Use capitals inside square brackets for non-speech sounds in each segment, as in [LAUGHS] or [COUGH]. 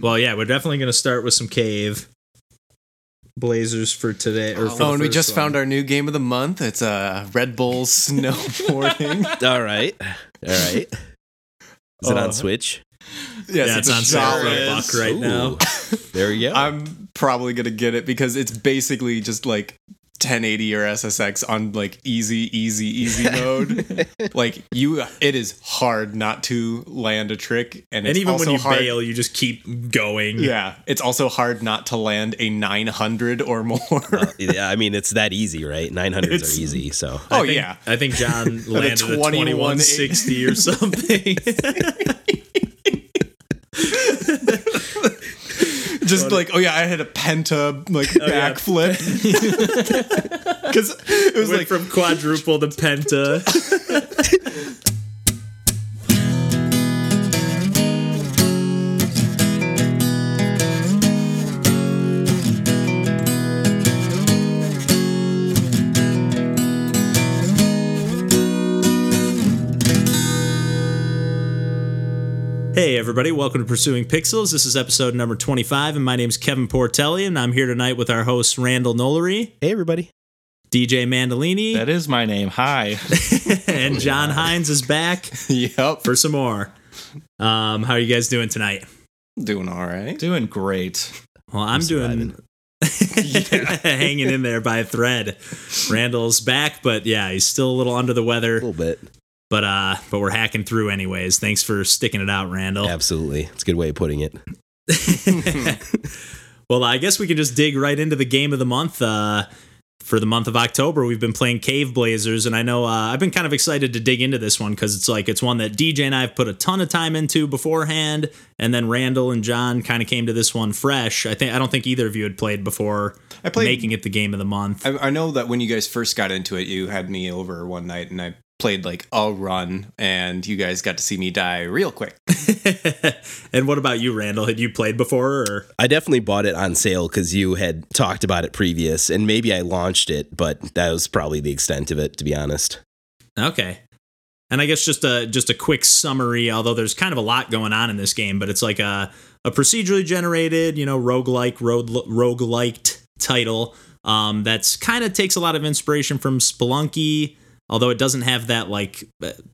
Well, yeah, we're definitely going to start with some cave blazers for today. Or for Oh, and we just found our new game of the month. It's uh, Red Bull [LAUGHS] snowboarding. [LAUGHS] All right. All right. Is it Oh. on Switch? yes, Yeah, it's on sale for a buck right now. There you go. I'm probably gonna get it because it's basically just like 1080 or SSX on like easy, easy, easy [LAUGHS] mode. like you, it is hard not to land a trick, and it's And even when you hard, bail, you just keep going. Yeah, it's also hard not to land a 900 or more. [LAUGHS] yeah, I mean, it's that easy, right? 900s It's- are easy. So oh I think- yeah, I think John [LAUGHS] landed a 21 2160 or something. Just like oh yeah, I had a penta like Oh, backflip [LAUGHS] [LAUGHS] because it was Went like from quadruple to penta. [LAUGHS] Hey everybody, welcome to Pursuing Pixels. This is episode number 25 and my name is Kevin Portelli and I'm here tonight with our host, Randall Nolery, hey, everybody. DJ Mandolini, That is my name. Hi. [LAUGHS] and John Hines is back [LAUGHS] yep, for some more. Um, how are you guys doing tonight? doing all right. Doing great. Well, I'm, doing [LAUGHS] hanging in there by a thread. Randall's back, but yeah, he's still a little under the weather. A little bit. But uh, but we're hacking through anyways. Thanks for sticking it out, Randall. Absolutely. It's a good way of putting it. [LAUGHS] [LAUGHS] well, I guess we can just dig right into the game of the month. Uh, for the month of October, we've been playing Cave Blazers, and I know uh, I've been kind of excited to dig into this one because it's like it's one that DJ and I have put a ton of time into beforehand, and then Randall and John kind of came to this one fresh. I think I don't think either of you had played before I played- making it the game of the month. I, I know that when you guys first got into it, you had me over one night and I played like a run, and you guys got to see me die real quick. [LAUGHS] and what about you, Randall? Had you played before? Or I definitely bought it on sale because you had talked about it previous, and maybe I launched it, but that was probably the extent of it, to be honest. okay. And I guess just a just a quick summary, although there's kind of a lot going on in this game, but it's like a a procedurally generated, you know, roguelike, rogue rogueliked title um, that's kind of takes a lot of inspiration from Spelunky, although it doesn't have that like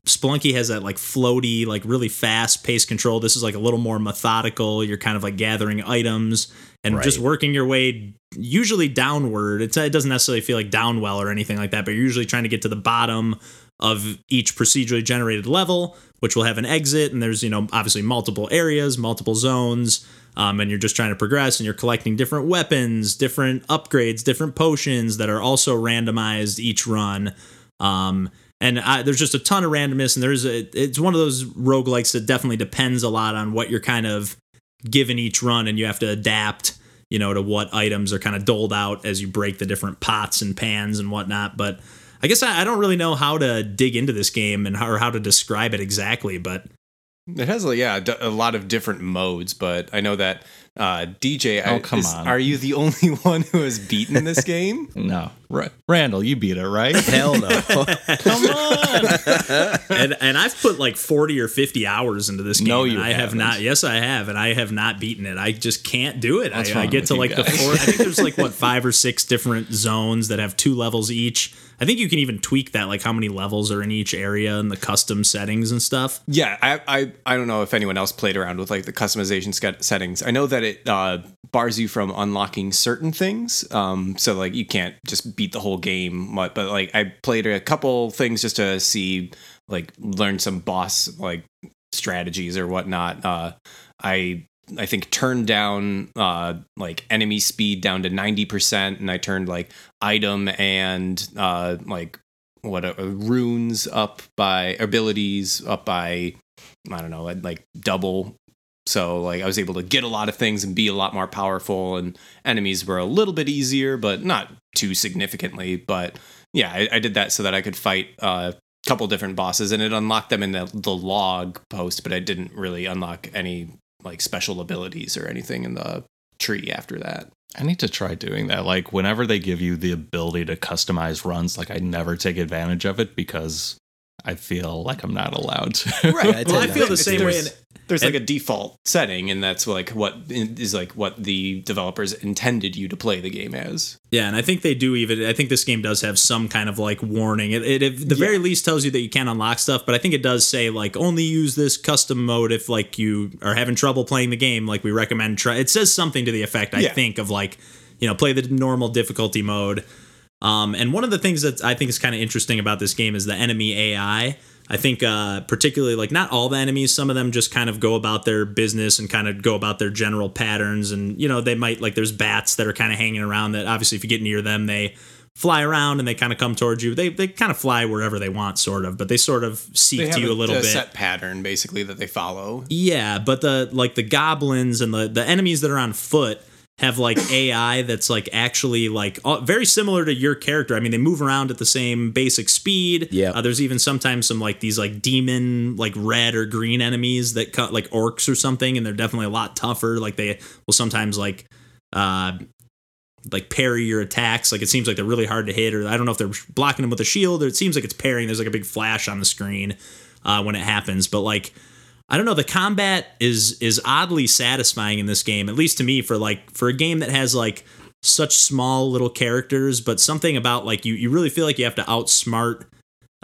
Spelunky has that like floaty, like really fast pace control. This is like a little more methodical. You're kind of like gathering items and just working your way usually downward. It's, it doesn't necessarily feel like downwell or anything like that, but you're usually trying to get to the bottom of each procedurally generated level, which will have an exit. And there's, you know, obviously multiple areas, multiple zones. Um, and you're just trying to progress and you're collecting different weapons, different upgrades, different potions that are also randomized each run. Um, and I, there's just a ton of randomness, and there's a, it's one of those roguelikes that definitely depends a lot on what you're kind of given each run, and you have to adapt, you know, to what items are kind of doled out as you break the different pots and pans and whatnot. But I guess I, I don't really know how to dig into this game and how, or how to describe it exactly, but It has like yeah d- a lot of different modes, but I know that uh, DJ. Oh, I- come is- on. Are you the [LAUGHS] only one who has beaten this game? [LAUGHS] No. Ra- Randall, you beat it, right? [LAUGHS] Hell no. Come on. and and I've put like 40 or 50 hours into this game. No, and you I have haven't. Yes, I have, and I have not beaten it. I just can't do it. What's I, I get to you like the guys? four. I think there's like what five or six different zones that have two levels each. I think you can even tweak that, like how many levels are in each area and the custom settings and stuff. Yeah, I, I I don't know if anyone else played around with like the customization ske- settings. I know that it uh, bars you from unlocking certain things, um, so like you can't just beat the whole game. But, but like I played a couple things just to see, like learn some boss like strategies or whatnot. Uh, I I think turned down uh, like enemy speed down to ninety percent, and I turned like item and uh, like what uh, runes up by abilities up by I don't know like double. So like I was able to get a lot of things and be a lot more powerful, and enemies were a little bit easier, but not too significantly. But yeah, I, I did that so that I could fight uh, a couple different bosses, and it unlocked them in the, the log post, but I didn't really unlock any like special abilities or anything in the tree after that. I need to try doing that. Like whenever they give you the ability to customize runs, like I never take advantage of it because I feel like I'm not allowed to. Right. Yeah, it's [LAUGHS] Well, I a- feel the It's- same way. there's- in- There's like a default setting, and that's like what is like what the developers intended you to play the game as. Yeah, and I think they do even. I think this game does have some kind of like warning. It, it at the very least tells you that you can't unlock stuff, but I think it does say like only use this custom mode if like you are having trouble playing the game. Like we recommend try. It says something to the effect I Yeah. think of like you know play the normal difficulty mode. Um, and one of the things that I think is kind of interesting about this game is the enemy AI. I think uh, particularly like not all the enemies, some of them just kind of go about their business and kind of go about their general patterns. And you know they might like there's bats that are kind of hanging around that obviously if you get near them they fly around and they kind of come towards you. They they kind of fly wherever they want, sort of, but they sort of seek to you a, little bit. set pattern basically that they follow. Yeah, but the like the goblins and the the enemies that are on foot have like [COUGHS] AI that's like actually like uh, very similar to your character. I mean, they move around at the same basic speed. Yeah. Uh, there's even sometimes some like these like demon like red or green enemies that cut like orcs or something, and they're definitely a lot tougher. Like they will sometimes like uh like parry your attacks. Like it seems like they're really hard to hit, or I don't know if they're blocking them with a shield, or it seems like it's parrying. There's like a big flash on the screen uh, when it happens, but like I don't know. The combat is is oddly satisfying in this game, at least to me. For like for a game that has like such small little characters, but something about like you you really feel like you have to outsmart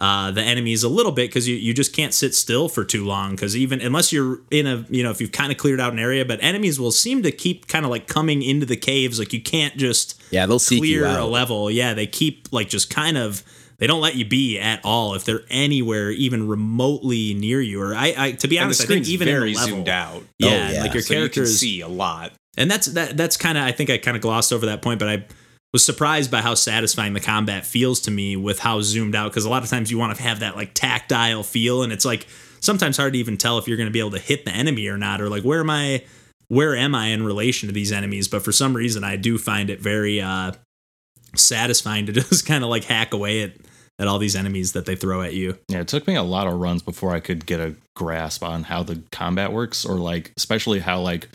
uh, the enemies a little bit because you, you just can't sit still for too long because even unless you're in a you know if you've kind of cleared out an area but enemies will seem to keep kind of like coming into the caves like you can't just Yeah, they'll clear a level yeah they keep like just kind of they don't let you be at all if they're anywhere even remotely near you or i, I to be honest i think screen's even in very the level, zoomed out. yeah, Oh, yeah. like your so you can characters see a lot. and that's that that's kind of I think I kind of glossed over that point, but I was surprised by how satisfying the combat feels to me with how zoomed out because a lot of times you want to have that like tactile feel and it's like sometimes hard to even tell if you're going to be able to hit the enemy or not or like where am I where am I in relation to these enemies but for some reason I do find it very uh satisfying to [LAUGHS] just kind of like hack away at at all these enemies that they throw at you. Yeah, it took me a lot of runs before I could get a grasp on how the combat works, or like, especially how like,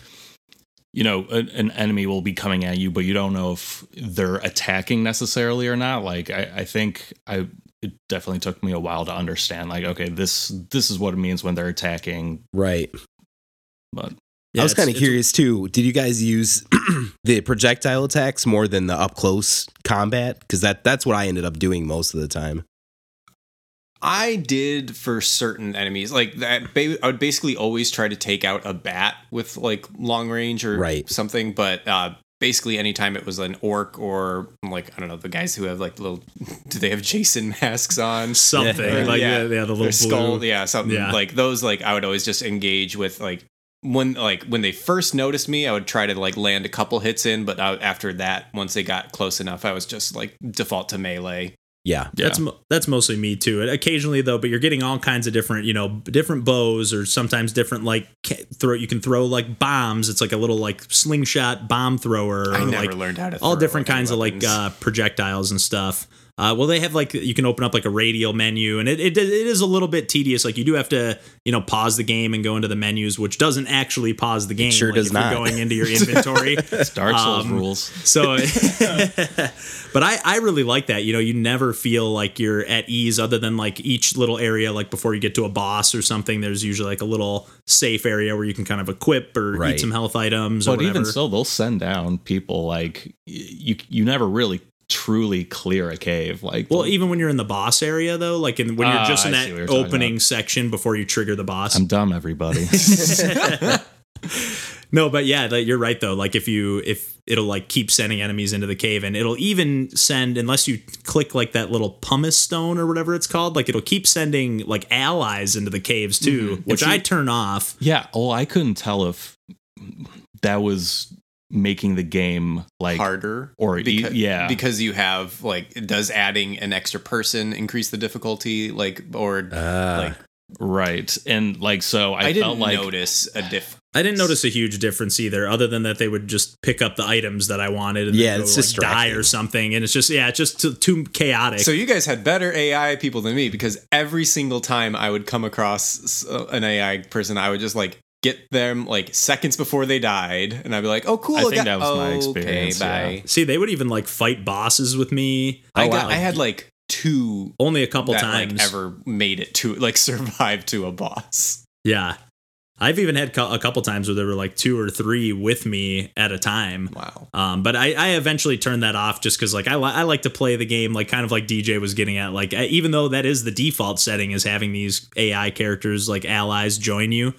you know, an, an enemy will be coming at you, but you don't know if they're attacking necessarily or not. Like, I, I think I it definitely took me a while to understand. Like, okay, this this is what it means when they're attacking. Right. But Yeah, I was kind of curious too. Did you guys use [CLEARS THROAT] the projectile attacks more than the up close combat? Because that that's what I ended up doing most of the time. I did for certain enemies like that. Ba- I would basically always try to take out a bat with like long range or Right. something. But uh, basically, anytime it was an orc or like I don't know the guys who have like little, [LAUGHS] do they have Jason masks on? something Yeah. like Yeah. yeah, yeah the little Their skull, blue. yeah, something Yeah. like those. Like I would always just engage with like when like when they first noticed me, I would try to like land a couple hits in. But I, after that, once they got close enough, I was just like default to melee. Yeah. That's that's mostly me too. Occasionally though, but you're getting all kinds of different, you know, different bows or sometimes different like throw. You can throw like bombs. It's like a little like slingshot bomb thrower. Or I never like learned how to all throw different any kinds of like uh, projectiles and stuff. Uh, well, they have like you can open up like a radial menu, and it, it it is a little bit tedious. Like you do have to you know pause the game and go into the menus, which doesn't actually pause the game. sure like does if you're not. going into your [LAUGHS] inventory. it's Dark Souls Um, rules. So, [LAUGHS] but I, I really like that. You know, you never feel like you're at ease other than like each little area, like before you get to a boss or something, there's usually like a little safe area where you can kind of equip or Right. eat some health items or But whatever. even so, they'll send down people like you. You never really truly clear a cave. Like, well, even when you're in the boss area though, like in, when you're Ah, just in I that see what you're talking opening section before you trigger the boss. I'm dumb, everybody. [LAUGHS] [LAUGHS] No, but yeah, like, you're right though. Like if you if it'll like keep sending enemies into the cave, and it'll even send unless you click like that little pumice stone or whatever it's called. Like it'll keep sending like allies into the caves too, which you- I turn off. yeah. Oh, I couldn't tell if that was making the game like harder or e- yeah. because you have like does adding an extra person increase the difficulty like or Ah. like right and like so I, I, didn't felt like notice a diff I didn't notice a huge difference either, other than that they would just pick up the items that I wanted and Yeah, then it's go, like, die or something, and it's just yeah, it's just too, too chaotic. so you guys had better AI people than me because every single time I would come across uh, an AI person I would just like get them like seconds before they died and I'd be like oh cool I think got- that was my okay, experience, bye yeah. See, they would even like fight bosses with me. I Oh, got wow. I had like two Only a couple that times. like ever made it to like [LAUGHS] survive to a boss. Yeah. I've even had a couple times where there were like two or three with me at a time. Wow. Um, but I, I eventually turned that off just because like I, li- I like to play the game like kind of like DJ was getting at like I- even though that is the default setting is having these AI characters like allies join you,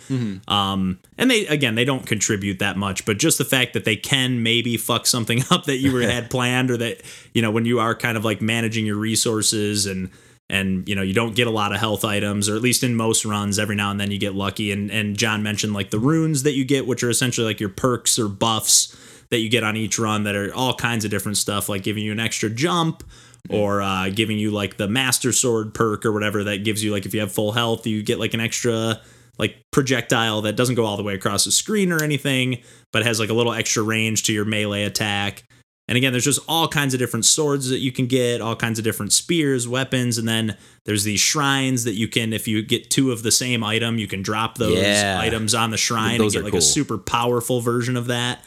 um, and they again they don't contribute that much, but just the fact that they can maybe fuck something [LAUGHS] up that you were had [LAUGHS] planned or that you know when you are kind of like managing your resources and and you know you don't get a lot of health items or at least in most runs every now and then you get lucky. And and John mentioned like the runes that you get which are essentially like your perks or buffs that you get on each run that are all kinds of different stuff like giving you an extra jump or uh, giving you like the master sword perk or whatever that gives you like if you have full health you get like an extra like projectile that doesn't go all the way across the screen or anything but has like a little extra range to your melee attack and again, there's just all kinds of different swords that you can get, all kinds of different spears, weapons, and then there's these shrines that you can, if you get two of the same item, you can drop those Yeah. items on the shrine Those and get like cool. a super powerful version of that.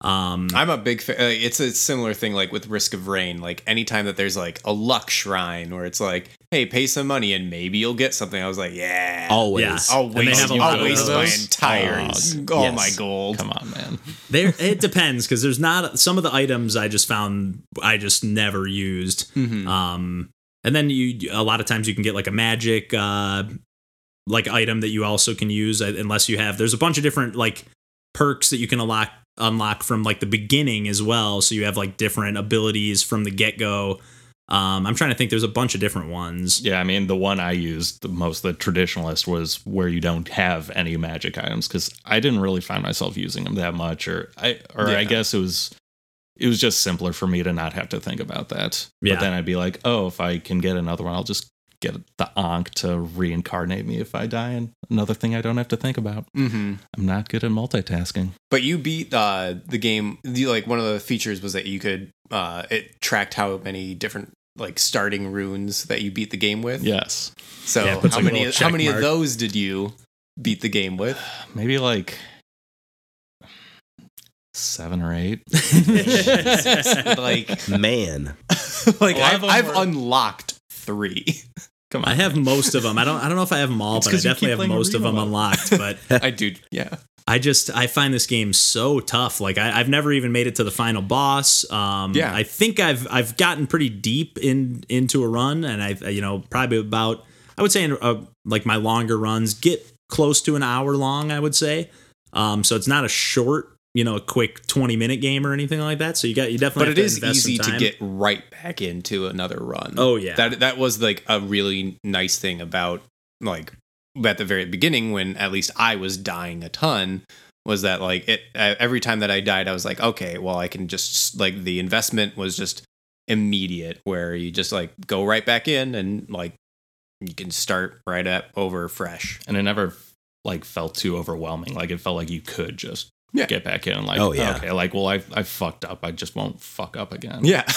Um, I'm a big fan. Like, it's a similar thing like with Risk of Rain. Like anytime that there's like a luck shrine where it's like, hey, pay some money and maybe you'll get something. I was like, yeah. Always. Yeah. I'll waste, have a I'll waste my entire Oh, all yes. my gold. Come on, man. there, it depends because there's not some of the items I just found I just never used. Mhm. Um, and then you a lot of times you can get like a magic uh like item that you also can use uh, unless you have there's a bunch of different like perks that you can unlock unlock from like the beginning as well so you have like different abilities from the get-go um i'm trying to think there's a bunch of different ones Yeah, I mean, the one I used the most, the traditionalist, was where you don't have any magic items because I didn't really find myself using them that much, or I, or I guess it was, it was just simpler for me to not have to think about that. Yeah. But then I'd be like, oh, if I can get another one, I'll just get the Ankh to reincarnate me if I die, and another thing I don't have to think about. Mhm. I'm not good at multitasking. But you beat uh, the game. The, like one of the features was that you could uh, it tracked how many different like starting runes that you beat the game with. Yes, So Yeah, how like many how check many mark. of those did you beat the game with? [SIGHS] maybe like seven or eight. [LAUGHS] [LAUGHS] like Man. [LAUGHS] like oh, I've, I've were- unlocked three. Come on, i have most of them i don't i don't know if i have them all It's but I definitely have most of arena them unlocked but I do. Yeah. I just I find this game so tough. Like I, I've never even made it to the final boss. Um, Yeah. I think I've I've gotten pretty deep in into a run, and I you know probably about I would say in uh like my longer runs get close to an hour long. I would say. Um, so it's not a short, you know, a quick twenty minute game or anything like that. So you got you definitely. But have it to is easy to get right back into another run. Oh, yeah. That that was like a really nice thing about like at the very beginning when at least I was dying a ton was that like it every time that I died I was like okay well I can just like the investment was just immediate where you just like go right back in and like you can start right up over fresh. and it never like felt too overwhelming. Like it felt like you could just Yeah. get back in. Like, Oh, yeah. okay, like well, I I fucked up. I just won't fuck up again. Yeah. [LAUGHS]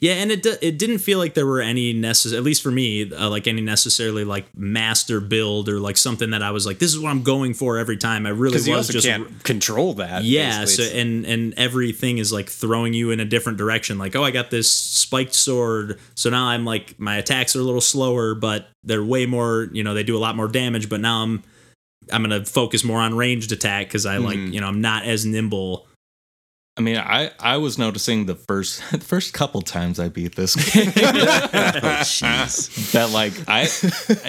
Yeah, and it d- it didn't feel like there were any necessary, at least for me, uh, like any necessarily like master build or like something that I was like, this is what I'm going for every time. I really Because you was also just can't control that. yeah. basically. So and and everything is like throwing you in a different direction. Like, oh, I got this spiked sword, so now I'm like my attacks are a little slower, but they're way more. You know, they do a lot more damage. But now I'm I'm gonna focus more on ranged attack because I like Mhm. you know I'm not as nimble. I mean, I I was noticing the first [LAUGHS] the first couple times I beat this [LAUGHS] game [LAUGHS] Jeez. that like I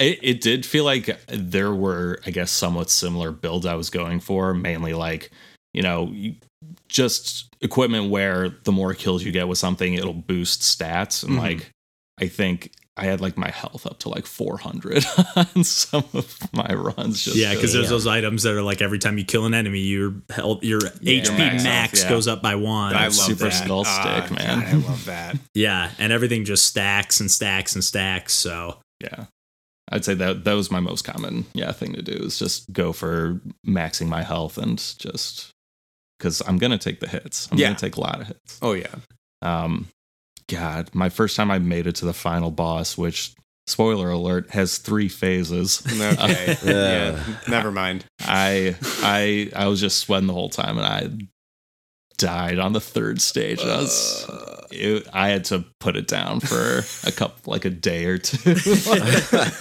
it, it did feel like there were I guess somewhat similar builds I was going for, mainly like you know just equipment where the more kills you get with something, it'll boost stats, and Mhm. like I think. I had like my health up to like 400 [LAUGHS] on some of my runs. Just Yeah, because there's Damn. those items that are like every time you kill an enemy, your health, your HP max max, health, yeah. goes up by one. I love Super that. skull Ah, stick, man. God, I love that. [LAUGHS] yeah, and everything just stacks and stacks and stacks. So Yeah. I'd say that that was my most common yeah thing to do is just go for maxing my health and just because I'm gonna take the hits. I'm Yeah. gonna take a lot of hits. Oh yeah. Um, God, my first time I made it to the final boss, which spoiler alert has three phases. Okay. [LAUGHS] Yeah. yeah. Never mind. I I I was just sweating the whole time, and I died on the third stage. I was, uh. it, I had to put it down for a [LAUGHS] couple, like a day or two. [LAUGHS] that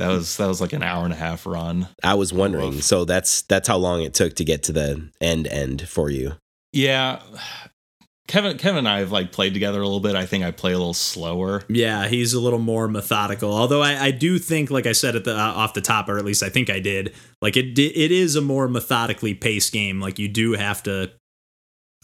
was that was like an hour and a half run. I was wondering. So that's that's how long it took to get to the end end for you. Yeah, Kevin, Kevin and I have like played together a little bit. I think I play a little slower. Yeah, he's a little more methodical. Although I, I do think, like I said at the uh, off the top, or at least I think I did, like it it is a more methodically paced game. Like you do have to.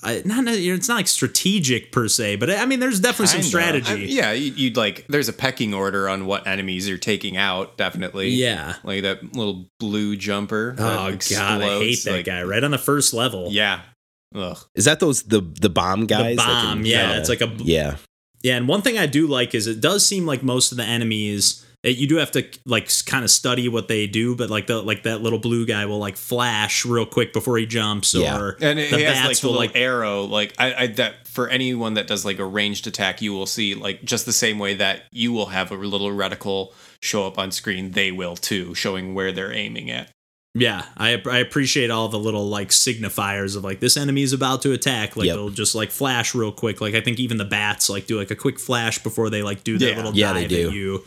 I, not it's not like strategic per se, but I mean, there's definitely some Kinda. strategy. I- yeah, you- you'd like. There's a pecking order on what enemies you're taking out. Definitely. yeah. Like that little blue jumper. Oh god, I hate that like- guy. Right on the first level. Yeah. Ugh. Is that those the the bomb guys? the bomb. can- yeah, it's like a yeah. Yeah, and one thing I do like is it does seem like most of the enemies it, you do have to like kind of study what they do, but like the like that little blue guy will like flash real quick before he jumps, Yeah. or And it the has like will little like arrow. Like I, I that for anyone that does like a ranged attack, you will see like just the same way that you will have a little reticle show up on screen. They will too, showing where they're aiming at. Yeah. I I appreciate all the little like signifiers of like this enemy is about to attack. Like Yep. they'll just like flash real quick. Like I think even the bats like do like a quick flash before they like do their Yeah. little Yeah, dive they do. at you.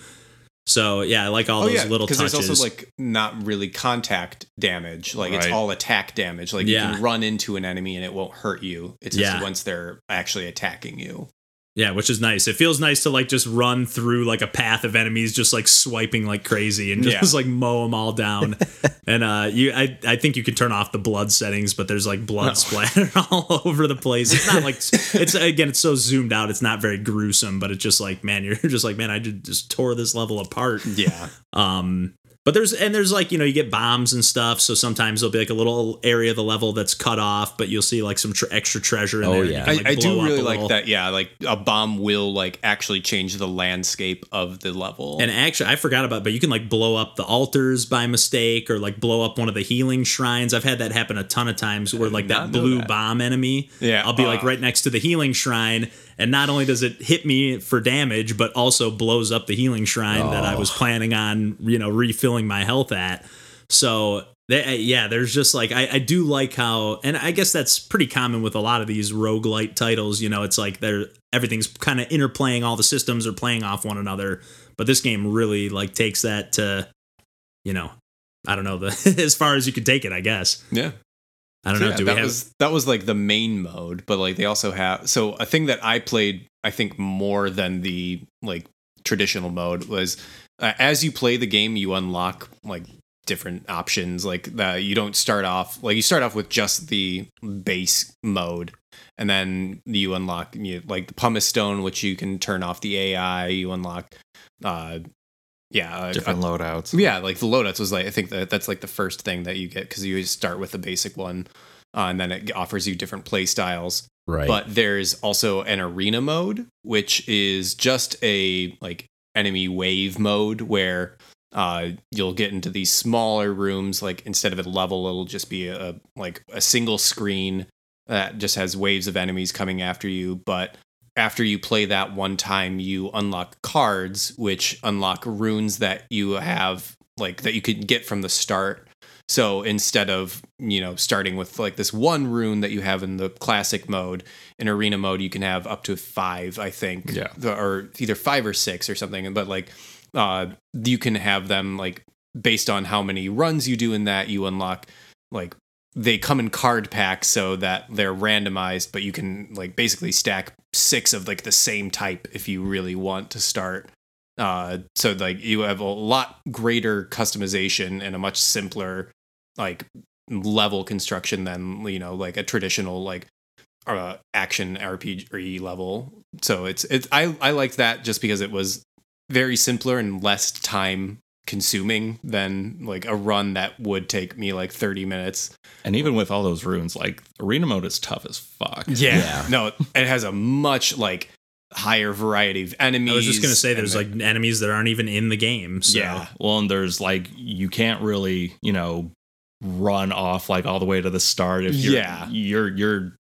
So yeah, I like all oh those yeah, little because touches. there's also like not really contact damage. Like it's all attack damage. Like Yeah. you can run into an enemy and it won't hurt you. It's just Yeah. once they're actually attacking you. Yeah, which is nice. It feels nice to like just run through like a path of enemies, just like swiping like crazy and just Yeah. like mow them all down. [LAUGHS] and uh, you, I, I think you can turn off the blood settings, but there's like blood splatter [LAUGHS] all over the place. It's not like it's again, it's so zoomed out. It's not very gruesome, but it's just like man, you're [LAUGHS] just like man, I just, just tore this level apart. Yeah. Um, but there's and there's like you know you get bombs and stuff, so sometimes there'll be like a little area of the level that's cut off, but you'll see like some tr- extra treasure in Oh, there. yeah. you can, I, like, I blow do really like that. Yeah, like a bomb will like actually change the landscape of the level. And actually, I forgot about, but you can like blow up the altars by mistake, or like blow up one of the healing shrines. I've had that happen a ton of times, where like that blue that. bomb enemy, Yeah, I'll be like uh. right next to the healing shrine, and not only does it hit me for damage, but also blows up the healing shrine that I was Oh. planning on, you know, refilling my health at. So. They, yeah, there's just like I, I do like how, and I guess that's pretty common with a lot of these roguelite titles. You know, it's like they're everything's kind of interplaying, all the systems are playing off one another but this game really like takes that to you know i don't know the [LAUGHS] as far as you can take it i guess yeah. I don't So, know yeah, do we that have was that was like the main mode, but like they also have so a thing that I played I think more than the like traditional mode was uh, as you play the game you unlock like different options like that you don't start off like you start off with just the base mode and then you unlock you like the pumice stone which you can turn off the AI you unlock uh yeah uh, Different loadouts. yeah, like the loadouts was like I think that that's like the first thing that you get because you just start with the basic one, uh, and then it offers you different play styles. Right. But there's also an arena mode, which is just a like enemy wave mode where uh, you'll get into these smaller rooms. Like instead of a level, it'll just be a like a single screen that just has waves of enemies coming after you. But after you play that one time, you unlock cards, which unlock runes that you have like that you could get from the start. So instead of you know starting with like this one rune that you have in the classic mode, in arena mode you can have up to five, I think, Yeah. Or either five or six or something. But like, uh, you can have them like based on how many runs you do in that, you unlock like they come in card packs so that they're randomized, but you can like basically stack six of like the same type if you really want to start. Uh, so like you have a lot greater customization and a much simpler like level construction than you know like a traditional like uh, action RPG level. So it's it's I I liked that just because it was very simpler and less time consuming than like a run that would take me like 30 minutes. And even with all those runes, like arena mode is tough as fuck. Yeah. No, it has a much like higher variety of enemies. i was just gonna say there's like enemies that aren't even in the game so yeah. Well, and there's like you can't really, you know, run off like all the way to the start if you're Yeah. you're you're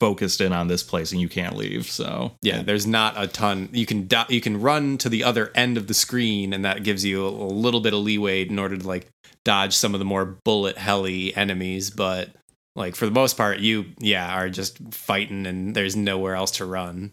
focused in on this place and you can't leave. So Yeah, there's not a ton. You can do- you can run to the other end of the screen, and that gives you a, a little bit of leeway in order to like dodge some of the more bullet helly enemies. But like for the most part, you yeah are just fighting and there's nowhere else to run.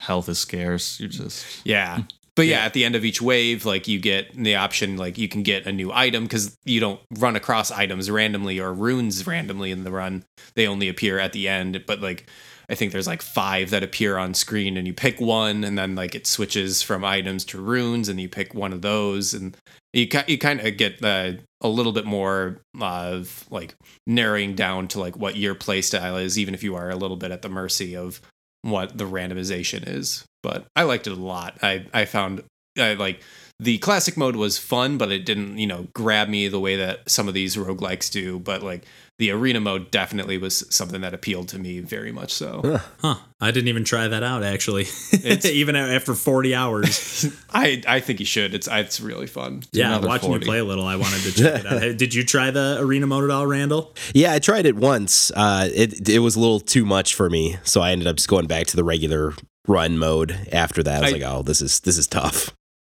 Health is scarce. You just Yeah. But yeah, at the end of each wave, like you get the option, like you can get a new item because you don't run across items randomly or runes randomly in the run. They only appear at the end. But like, I think there's like five that appear on screen, and you pick one, and then like it switches from items to runes, and you pick one of those, and you you kind of get uh, a little bit more of like narrowing down to like what your play style is, even if you are a little bit at the mercy of what the randomization is. But I liked it a lot. I I found I like the classic mode was fun, but it didn't, you know, grab me the way that some of these roguelikes do. But like the arena mode definitely was something that appealed to me very much so. Huh. I didn't even try that out actually. It's- [LAUGHS] even after 40 hours. [LAUGHS] I I think you should. It's it's really fun. yeah, watching 40. you play a little, I wanted to check it out. [LAUGHS] Did you try the arena mode at all, Randall? Yeah, I tried it once. Uh, it it was a little too much for me, so I ended up just going back to the regular run mode. After that, I was I- like, "Oh, this is this is tough."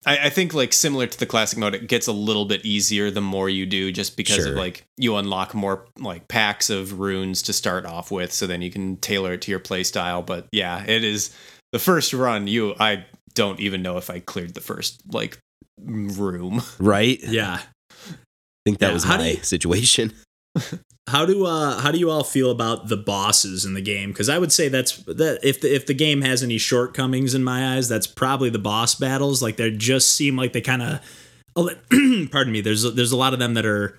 I, I think like similar to the classic mode, it gets a little bit easier the more you do, just because of like you unlock more like packs of runes to start off with, so then you can tailor it to your playstyle. But yeah, it is the first run. You, I don't even know if I cleared the first like room. Right? [LAUGHS] Yeah. I think that Yeah, was how my you- situation. [LAUGHS] How do uh how do you all feel about the bosses in the game? Because I would say that's that if the if the game has any shortcomings in my eyes, that's probably the boss battles. Like they just seem like they kind of, [CLEARS THROAT] pardon me. There's there's a lot of them that are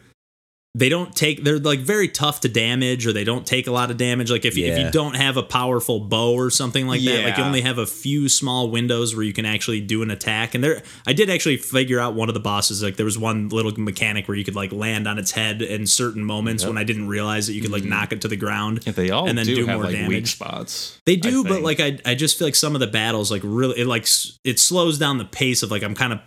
they don't take they're like very tough to damage or they don't take a lot of damage. Like if you, if you don't have a powerful bow or something like that, like you only have a few small windows where you can actually do an attack. And there, I did actually figure out one of the bosses. Like there was one little mechanic where you could like land on its head in certain moments when I didn't realize that you could like mm-hmm. knock it to the ground. Yeah, they all And then do, do have more like weak spots. They I do, but like I, I just feel like some of the battles like really it like it slows down the pace of like I'm kind of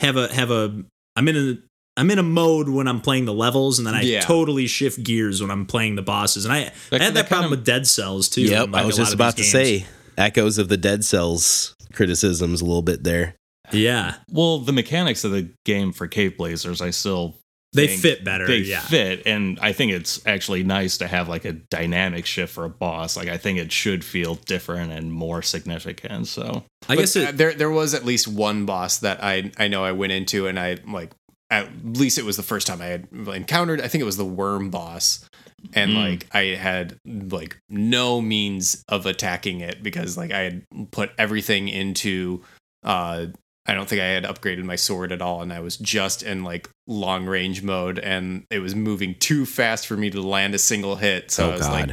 have a have a I'm in a I'm in a mode when I'm playing the levels, and then I Yeah. totally shift gears when I'm playing the bosses. And I, I had that that, kind problem of- with Dead Cells too. Yep, like, I was just about to games. say echoes of the Dead Cells criticisms a little bit there. yeah, well, the mechanics of the game for Cave Blazers, I still they think fit better. They yeah, fit, and I think it's actually nice to have like a dynamic shift for a boss. Like I think it should feel different and more significant. So I But, guess it. there there was at least one boss that I I know I went into and I like at least it was the first time I had encountered I think it was the worm boss. And Mm. like I had like no means of attacking it because like I had put everything into uh I don't think I had upgraded my sword at all. And I was just in like long range mode and it was moving too fast for me to land a single hit. So I oh was like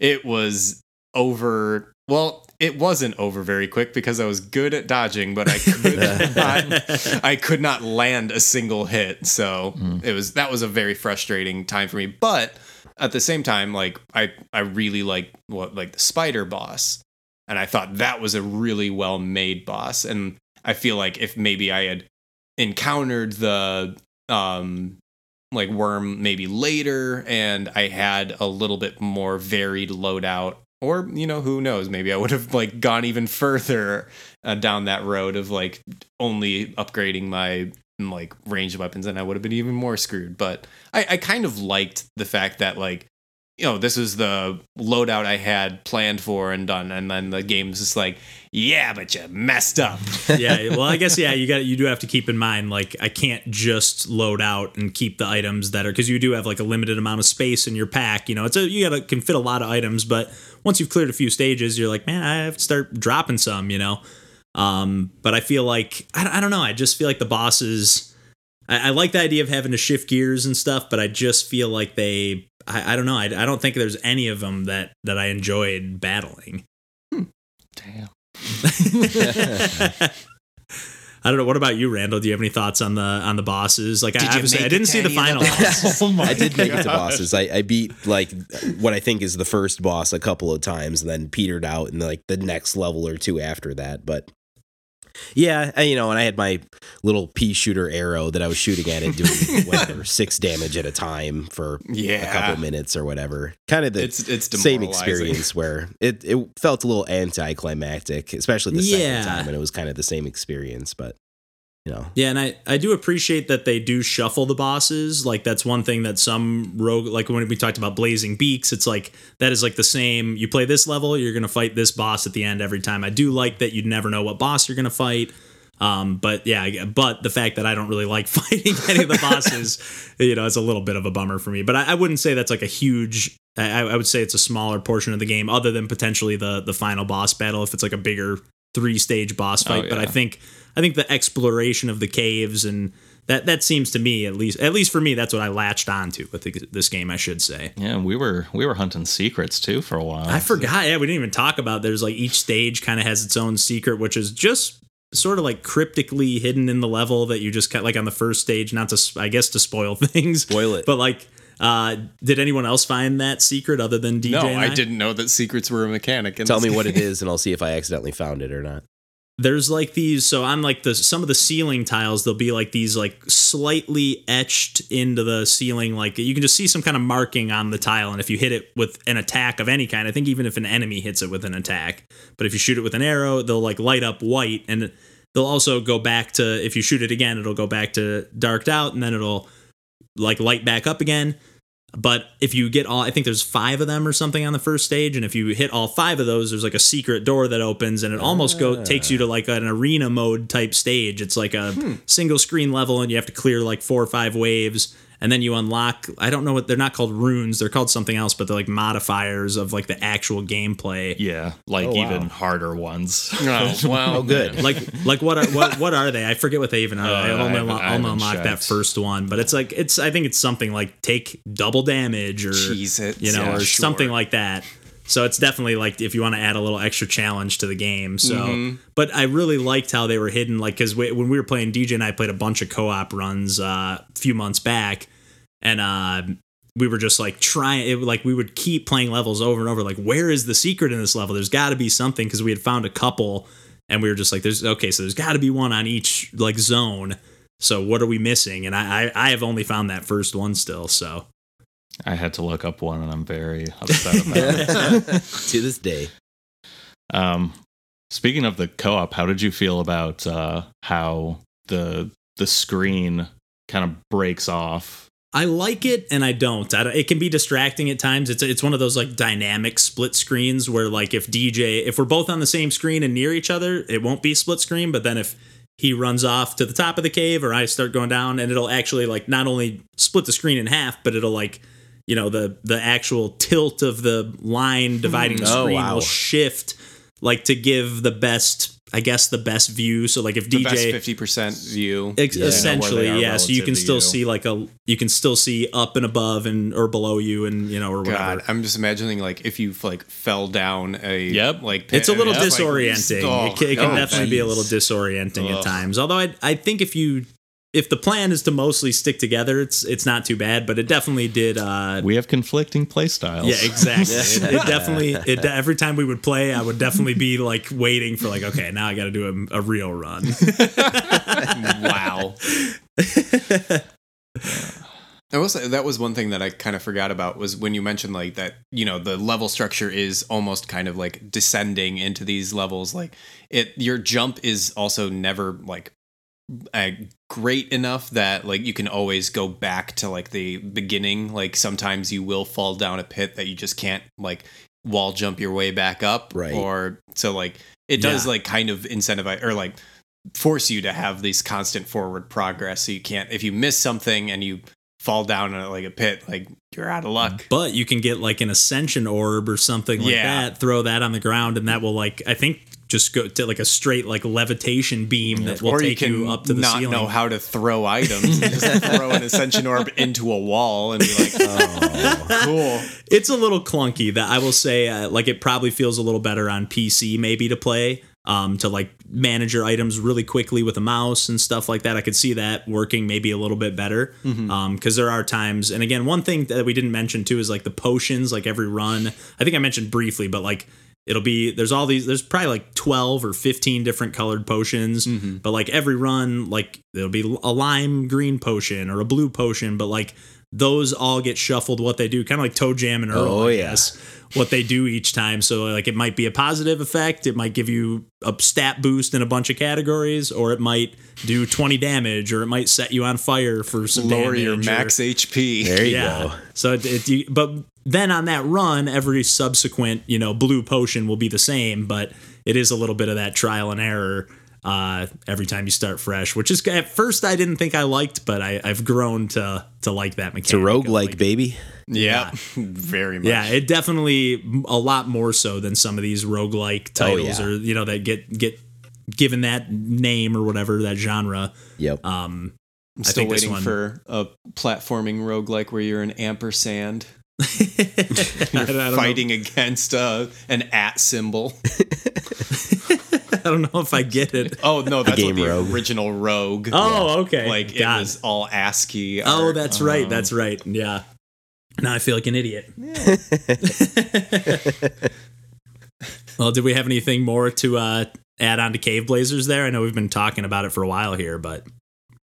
it was over well it wasn't over very quick because i was good at dodging but i could [LAUGHS] not i could not land a single hit. So it was that was a very frustrating time for me. But at the same time like i i really like what like the spider boss. And i thought that was a really well made boss. And i feel like if maybe i had encountered the um like worm maybe later and I had a little bit more varied loadout or you know who knows? Maybe I would have like gone even further uh, down that road of like only upgrading my like ranged weapons and I would have been even more screwed. But I, I kind of liked the fact that like you know this is the loadout I had planned for and done and then the game's just like yeah but you messed up [LAUGHS] yeah, [LAUGHS] well, I guess yeah, you got you do have to keep in mind like I can't just load out and keep the items that are because you do have like a limited amount of space in your pack. You know, it's a you got to can fit a lot of items, but once you've cleared a few stages, you're like, man, I have to start dropping some. You know, um, but I feel like I, I don't know. I just feel like the bosses. I, I like the idea of having to shift gears and stuff, but I just feel like they. I, I don't know. I, I don't think there's any of them that that I enjoyed battling. Hmm. damn. [LAUGHS] I don't know. What about you, Randall? Do you have any thoughts on the on the bosses? Like, Did I obviously I didn't see the final. oh I did make it to bosses. I, I beat like what I think is the first boss a couple of times, and then petered out in like the next level or two after that. But yeah, I, you know, and I had my little pea shooter arrow that I was shooting at it, doing [LAUGHS] whatever six damage at a time for a couple minutes or whatever. Kind of the it's it's same experience where it, it felt a little anticlimactic, especially the second Yeah. time, and it was kind of the same experience. But you know. Yeah, and I, I do appreciate that they do shuffle the bosses. Like that's one thing that some rogue like when we talked about Blazing Beaks, it's like that is like the same. You play this level, you're gonna fight this boss at the end every time. I do like that you'd never know what boss you're gonna fight. Um, but yeah, but the fact that I don't really like [LAUGHS] fighting any of the bosses, [LAUGHS] you know, it's a little bit of a bummer for me. But I, I wouldn't say that's like a huge. I, I would say it's a smaller portion of the game, other than potentially the the final boss battle if it's like a bigger three stage boss oh, fight. Oh, But I think I think the exploration of the caves and that that seems to me at least at least for me that's what I latched onto with the, this game. I should say. Yeah, we were we were hunting secrets too for a while. I forgot. Yeah, we didn't even talk about. There's like each stage kind of has its own secret, which is just sort of like cryptically hidden in the level that you just cut like on the first stage. Not to, I guess, to spoil [LAUGHS] things. Spoil it. But like, uh, did anyone else find that secret other than DJ? No, and I didn't know that secrets were a mechanic. Tell this me what it is, and I'll see if I accidentally found it or not. there's like these so on like the some of the ceiling tiles there'll be like these like slightly etched into the ceiling like you can just see some kind of marking on the tile and if you hit it with an attack of any kind i think even if an enemy hits it with an attack but if you shoot it with an arrow they'll like light up white and they'll also go back to if you shoot it again it'll go back to darked out and then it'll like light back up again but if you get all, I think there's five of them or something on the first stage, and if you hit all five of those, there's like a secret door that opens, and it almost go takes you to like an arena mode type stage. It's like a hmm. single screen level, and you have to clear like four or five waves, and then you unlock. I don't know what they're not called runes; they're called something else, but they're like modifiers of like the actual gameplay. Yeah, like Oh, wow. even harder ones. [LAUGHS] Oh, wow. [LAUGHS] Oh, good. [LAUGHS] like like what are what what are they? I forget what they even are. I Uh, only, I haven't- I haven't only unlocked that first one, but it's like it's I think it's something like take double damage or Cheez-Its, you know, yeah, or sure. something like that. So it's definitely like if you want to add a little extra challenge to the game. So, Mm-hmm. but I really liked how they were hidden. Like because when we were playing, DJ and I played a bunch of co-op runs uh, a few months back, and uh, we were just like trying. It like we would keep playing levels over and over. Like where is the secret in this level? There's got to be something because we had found a couple, and we were just like, there's okay, so there's got to be one on each like zone. So what are we missing? And I, I I have only found that first one still. So I had to look up one, and I'm very upset about it. [LAUGHS] to this day. Um, speaking of the co-op, how did you feel about uh, how the the screen kind of breaks off? I like it and I don't. I don't. It can be distracting at times. It's it's one of those like dynamic split screens where like if DJ if we're both on the same screen and near each other, it won't be split screen. But then if he runs off to the top of the cave or I start going down, and it'll actually like not only split the screen in half, but it'll like you know the the actual tilt of the line dividing the mm. Oh, screen wow. will shift like to give the best I guess the best view. So like if The DJ best fifty percent view. Ex- Yeah. essentially, Where they are yeah. So you can still you. see like a you can still see up and above and or below you and you know or whatever. God, I'm just imagining like if you like fell down a Yep. like It's a pit little and just, like, disorienting. oh, it can, it can oh, definitely be a little disorienting at times. Although I I think if you if the plan is to mostly stick together, it's it's not too bad. But it definitely did. uh We have conflicting play styles. yeah, exactly. It, [LAUGHS] it definitely. It every time we would play, I would definitely be like waiting for like, okay, now I got to do a, a real run. [LAUGHS] wow. I will say that was one thing that I kind of forgot about was when you mentioned like that, you know, the level structure is almost kind of like descending into these levels. Like it, your jump is also never like uh, great enough that like you can always go back to like the beginning. Like sometimes you will fall down a pit that you just can't like wall jump your way back up. Right. Or so like it does Yeah. like kind of incentivize or like force you to have these constant forward progress. So you can't if you miss something and you fall down in like a pit, like you're out of luck. But you can get like an ascension orb or something like Yeah. that, throw that on the ground, and that will like I think just go to like a straight like levitation beam that will or you take can you, up to the not ceiling. Not know how to throw items just [LAUGHS] throw an ascension orb into a wall and be like, [LAUGHS] Oh. cool. it's a little clunky. That I will say, uh, like it probably feels a little better on PC maybe to play. Um, to like manage your items really quickly with a mouse and stuff like that. I could see that working maybe a little bit better. Um, because there are times, and again, one thing that we didn't mention too is like the potions. Like every run, I think I mentioned briefly, but like it'll be there's all these there's probably like 12 or 15 different colored potions mm-hmm. but like every run like it'll be a lime green potion or a blue potion but like those all get shuffled what they do, kind of like ToeJam and Earl, Oh, yes yeah. what they do each time. So like it might be a positive effect, it might give you a stat boost in a bunch of categories, or it might do 20 damage, or it might set you on fire for some Lower your damage, or- max HP. There you yeah. go. So it, it you, but then on that run, every subsequent you know blue potion will be the same, but it is a little bit of that trial and error uh, every time you start fresh, which is at first I didn't think I liked, but I, I've grown to to like that mechanic. It's a of, roguelike, like- baby. Yeah, [LAUGHS] very much. Yeah, it definitely a lot more so than some of these roguelike titles Oh, yeah. or you know that get get given that name or whatever that genre. Yep. Um, I'm I still think this waiting one- for a platforming roguelike where you're an ampersand. [LAUGHS] I You're don't know. fighting against uh, an at symbol. [LAUGHS] [LAUGHS] I don't know if I get it. Oh no, that's what the Rogue. original Rogue. Oh, okay. like God. it was all ASCII. Oh, art. that's right. That's right. Yeah. Now I feel like an idiot. well, did we have anything more to uh, add on to Caveblazers there? I know we've been talking about it for a while here, but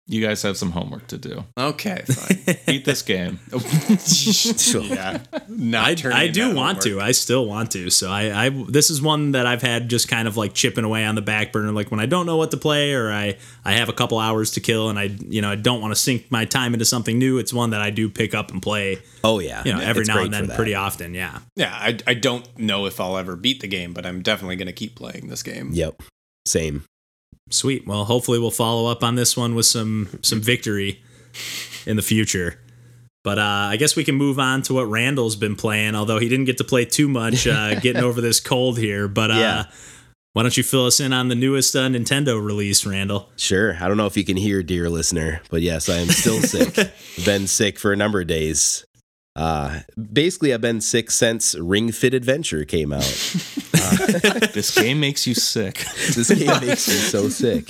You guys have some homework to do. okay. [LAUGHS] Fine. Beat this game. [LAUGHS] yeah, not I, I do that want to. I still want to. So I, I this is one that I've had just kind of like chipping away on the back burner. Like when I don't know what to play or I I have a couple hours to kill and I you know I don't want to sink my time into something new. It's one that I do pick up and play. Oh yeah. You know every It's now and then, pretty often. Yeah. Yeah, I, I don't know if I'll ever beat the game, but I'm definitely going to keep playing this game. Yep. Same. Sweet. Well, hopefully we'll follow up on this one with some some victory in the future. But uh, I guess we can move on to what Randall's been playing, although he didn't get to play too much, uh, [LAUGHS] getting over this cold here. But uh, Yeah. why don't you fill us in on the newest uh, Nintendo release, Randall? Sure. I don't know if you can hear, dear listener, but yes, I am still sick. [LAUGHS] been sick for a number of days. Uh, basically, I've been sick since Ring Fit Adventure came out. [LAUGHS] this game makes you sick. this game makes me so sick.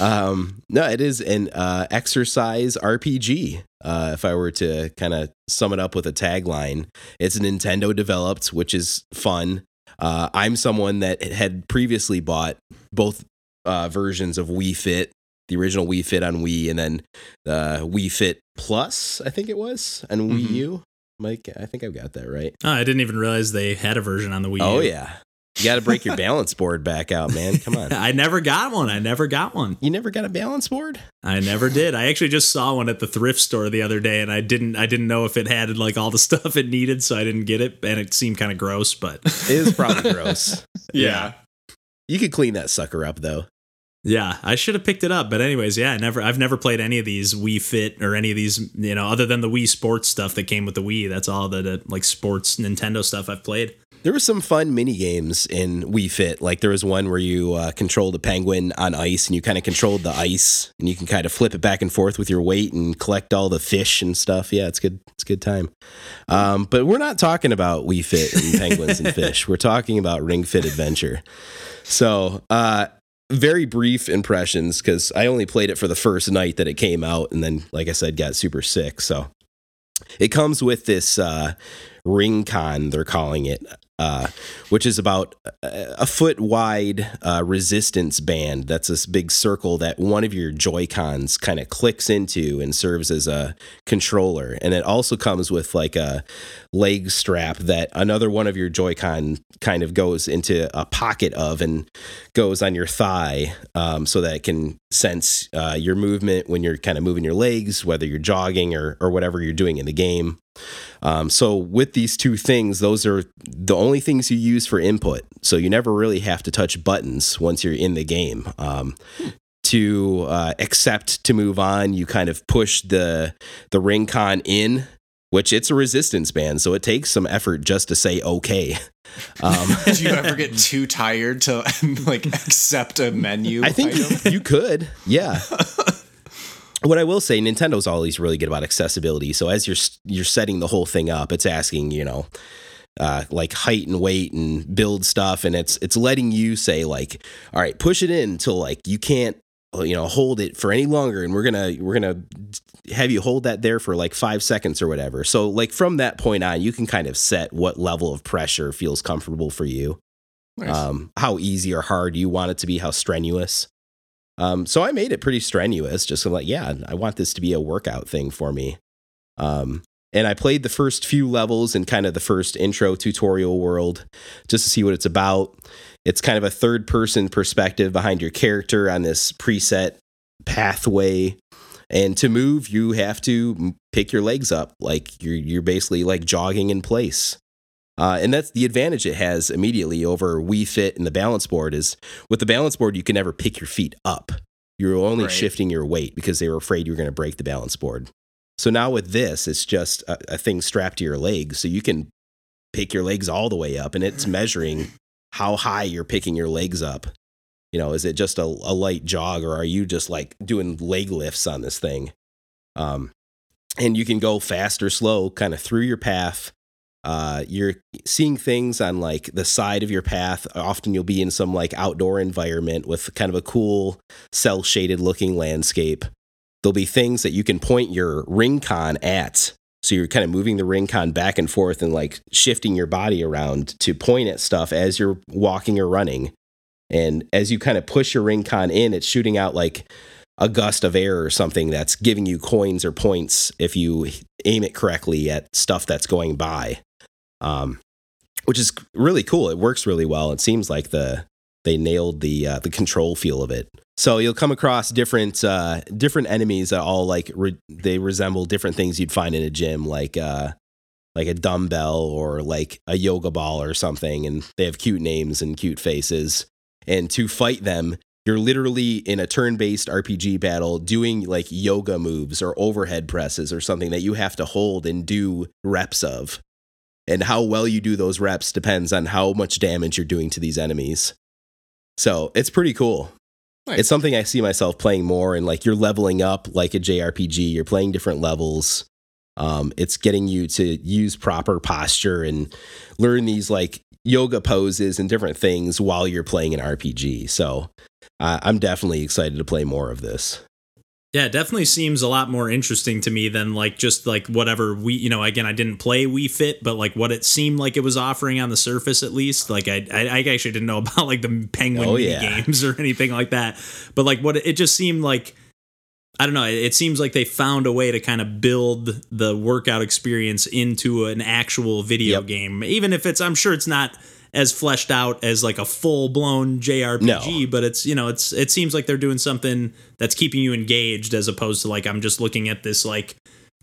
Um, no, it is an uh, exercise RPG. Uh, if I were to kind of sum it up with a tagline, it's Nintendo developed, which is fun. Uh, I'm someone that had previously bought both uh, versions of Wii Fit, the original Wii Fit on Wii, and then uh, Wii Fit Plus, I think it was, and Wii Mhm. U. Mike, I think I've got that right. Oh, I didn't even realize they had a version on the Wii. Oh U. yeah, you got to break your [LAUGHS] balance board back out, man. Come on. [LAUGHS] I never got one. I never got one. You never got a balance board? I never did. I actually just saw one at the thrift store the other day, and I didn't. I didn't know if it had like all the [LAUGHS] stuff it needed, so I didn't get it. And it seemed kind of gross, but It is probably gross. Yeah. You could clean that sucker up though. Yeah, I should have picked it up, but anyways, yeah, I never I've never played any of these Wii Fit or any of these, you know, other than the Wii Sports stuff that came with the Wii. That's all the, the like sports Nintendo stuff I've played. There were some fun mini games in Wii Fit. Like there was one where you uh, controlled a penguin on ice, and you kind of controlled the ice, and you can kind of flip it back and forth with your weight and collect all the fish and stuff. Yeah, it's good. It's a good time. Um, but we're not talking about Wii Fit and penguins and [LAUGHS] fish. We're talking about Ring Fit Adventure. So, uh, very brief impressions because I only played it for the first night that it came out, and then, like I said, got super sick. So, it comes with this uh, ring con, they're calling it, uh, which is about a foot wide uh, resistance band. That's this big circle that one of your Joy Cons kind of clicks into and serves as a controller. And it also comes with like a leg strap that another one of your Joy-Con kind of goes into a pocket of and goes on your thigh um, so that it can sense uh, your movement when you're kind of moving your legs, whether you're jogging or, or whatever you're doing in the game. Um, so with these two things, those are the only things you use for input. So you never really have to touch buttons once you're in the game. Um, to uh, accept to move on, you kind of push the the ring con in, which it's a resistance band, so it takes some effort just to say okay. [LAUGHS] Um, Did you ever get [LAUGHS] too tired to [LAUGHS] like accept a menu? I think you could, yeah. What I will say, Nintendo's always really good about accessibility. So as you're you're setting the whole thing up, it's asking you know, uh, like height and weight and build stuff, and it's it's letting you say like, all right, push it in until like you can't uh, you know hold it for any longer, and we're gonna we're gonna have you hold that there for like five seconds or whatever. So like from that point on, you can kind of set what level of pressure feels comfortable for you Nice. um, how easy or hard you want it to be, how strenuous. Um, so I made it pretty strenuous, just like, yeah, I want this to be a workout thing for me. Um, and I played the first few levels in kind of the first intro tutorial world just to see what it's about. It's kind of a third person perspective behind your character on this preset pathway. And to move, you have to pick your legs up. Like you're you're basically like jogging in place. Uh, and that's the advantage it has immediately over Wii Fit and the balance board is with the balance board you can never pick your feet up. You're only Right. shifting your weight because they were afraid you were going to break the balance board. So now with this, it's just a, a thing strapped to your legs, so you can pick your legs all the way up, and it's measuring how high you're picking your legs up. You know, is it just a, a light jog, or are you just like doing leg lifts on this thing? Um, and you can go fast or slow, kind of through your path. Uh, you're seeing things on like the side of your path. Often you'll be in some like outdoor environment with kind of a cool cell shaded looking landscape. There'll be things that you can point your ring con at. So you're kind of moving the ring con back and forth and like shifting your body around to point at stuff as you're walking or running. And as you kind of push your ring con in, it's shooting out like a gust of air or something that's giving you coins or points if you aim it correctly at stuff that's going by. Um, which is really cool. It works really well. It seems like the they nailed the uh, the control feel of it. So you'll come across different uh, different enemies that all like re- they resemble different things you'd find in a gym, like uh, like a dumbbell or like a yoga ball or something, and they have cute names and cute faces. And to fight them, you're literally in a turn-based RPG battle doing like yoga moves or overhead presses or something that you have to hold and do reps of. And how well you do those reps depends on how much damage you're doing to these enemies. So it's pretty cool. Nice. It's something I see myself playing more and like you're leveling up like a JRPG, you're playing different levels. Um, it's getting you to use proper posture and learn these like yoga poses and different things while you're playing an RPG. So uh, I'm definitely excited to play more of this. Yeah, it definitely seems a lot more interesting to me than like just like whatever we, you know, again, I didn't play Wii Fit, but like what it seemed like it was offering on the surface at least. Like I, I, I actually didn't know [LAUGHS] about like the Penguin Oh, yeah. games or anything like that. But like what it just seemed like, I don't know. It, it seems like they found a way to kind of build the workout experience into an actual video Yep. game, even if it's. I'm sure it's not as fleshed out as like a full blown JRPG, No. but it's you know it's it seems like they're doing something that's keeping you engaged as opposed to like I'm just looking at this like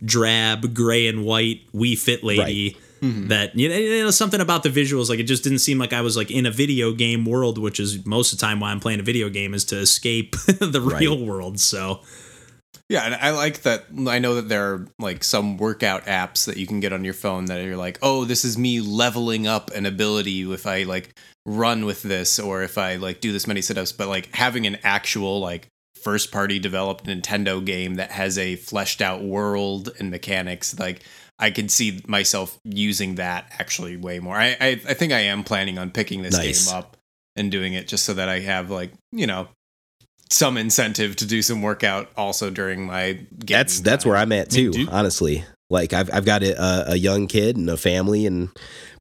drab gray and white Wii Fit lady mm-hmm. that you know, you know something about the visuals like it just didn't seem like I was like in a video game world, which is most of the time why I'm playing a video game is to escape [LAUGHS] the Right. real world. So Yeah, and I like that. I know that there are like some workout apps that you can get on your phone that you're like, oh, this is me leveling up an ability if I like run with this or if I like do this many sit ups. But like having an actual like first party developed Nintendo game that has a fleshed out world and mechanics, like I could see myself using that actually way more. I I, I think I am planning on picking this Nice. game up and doing it just so that I have like you know some incentive to do some workout also during my game That's that's where I'm at I mean, too, do- honestly. Like I've I've got a, a young kid and a family and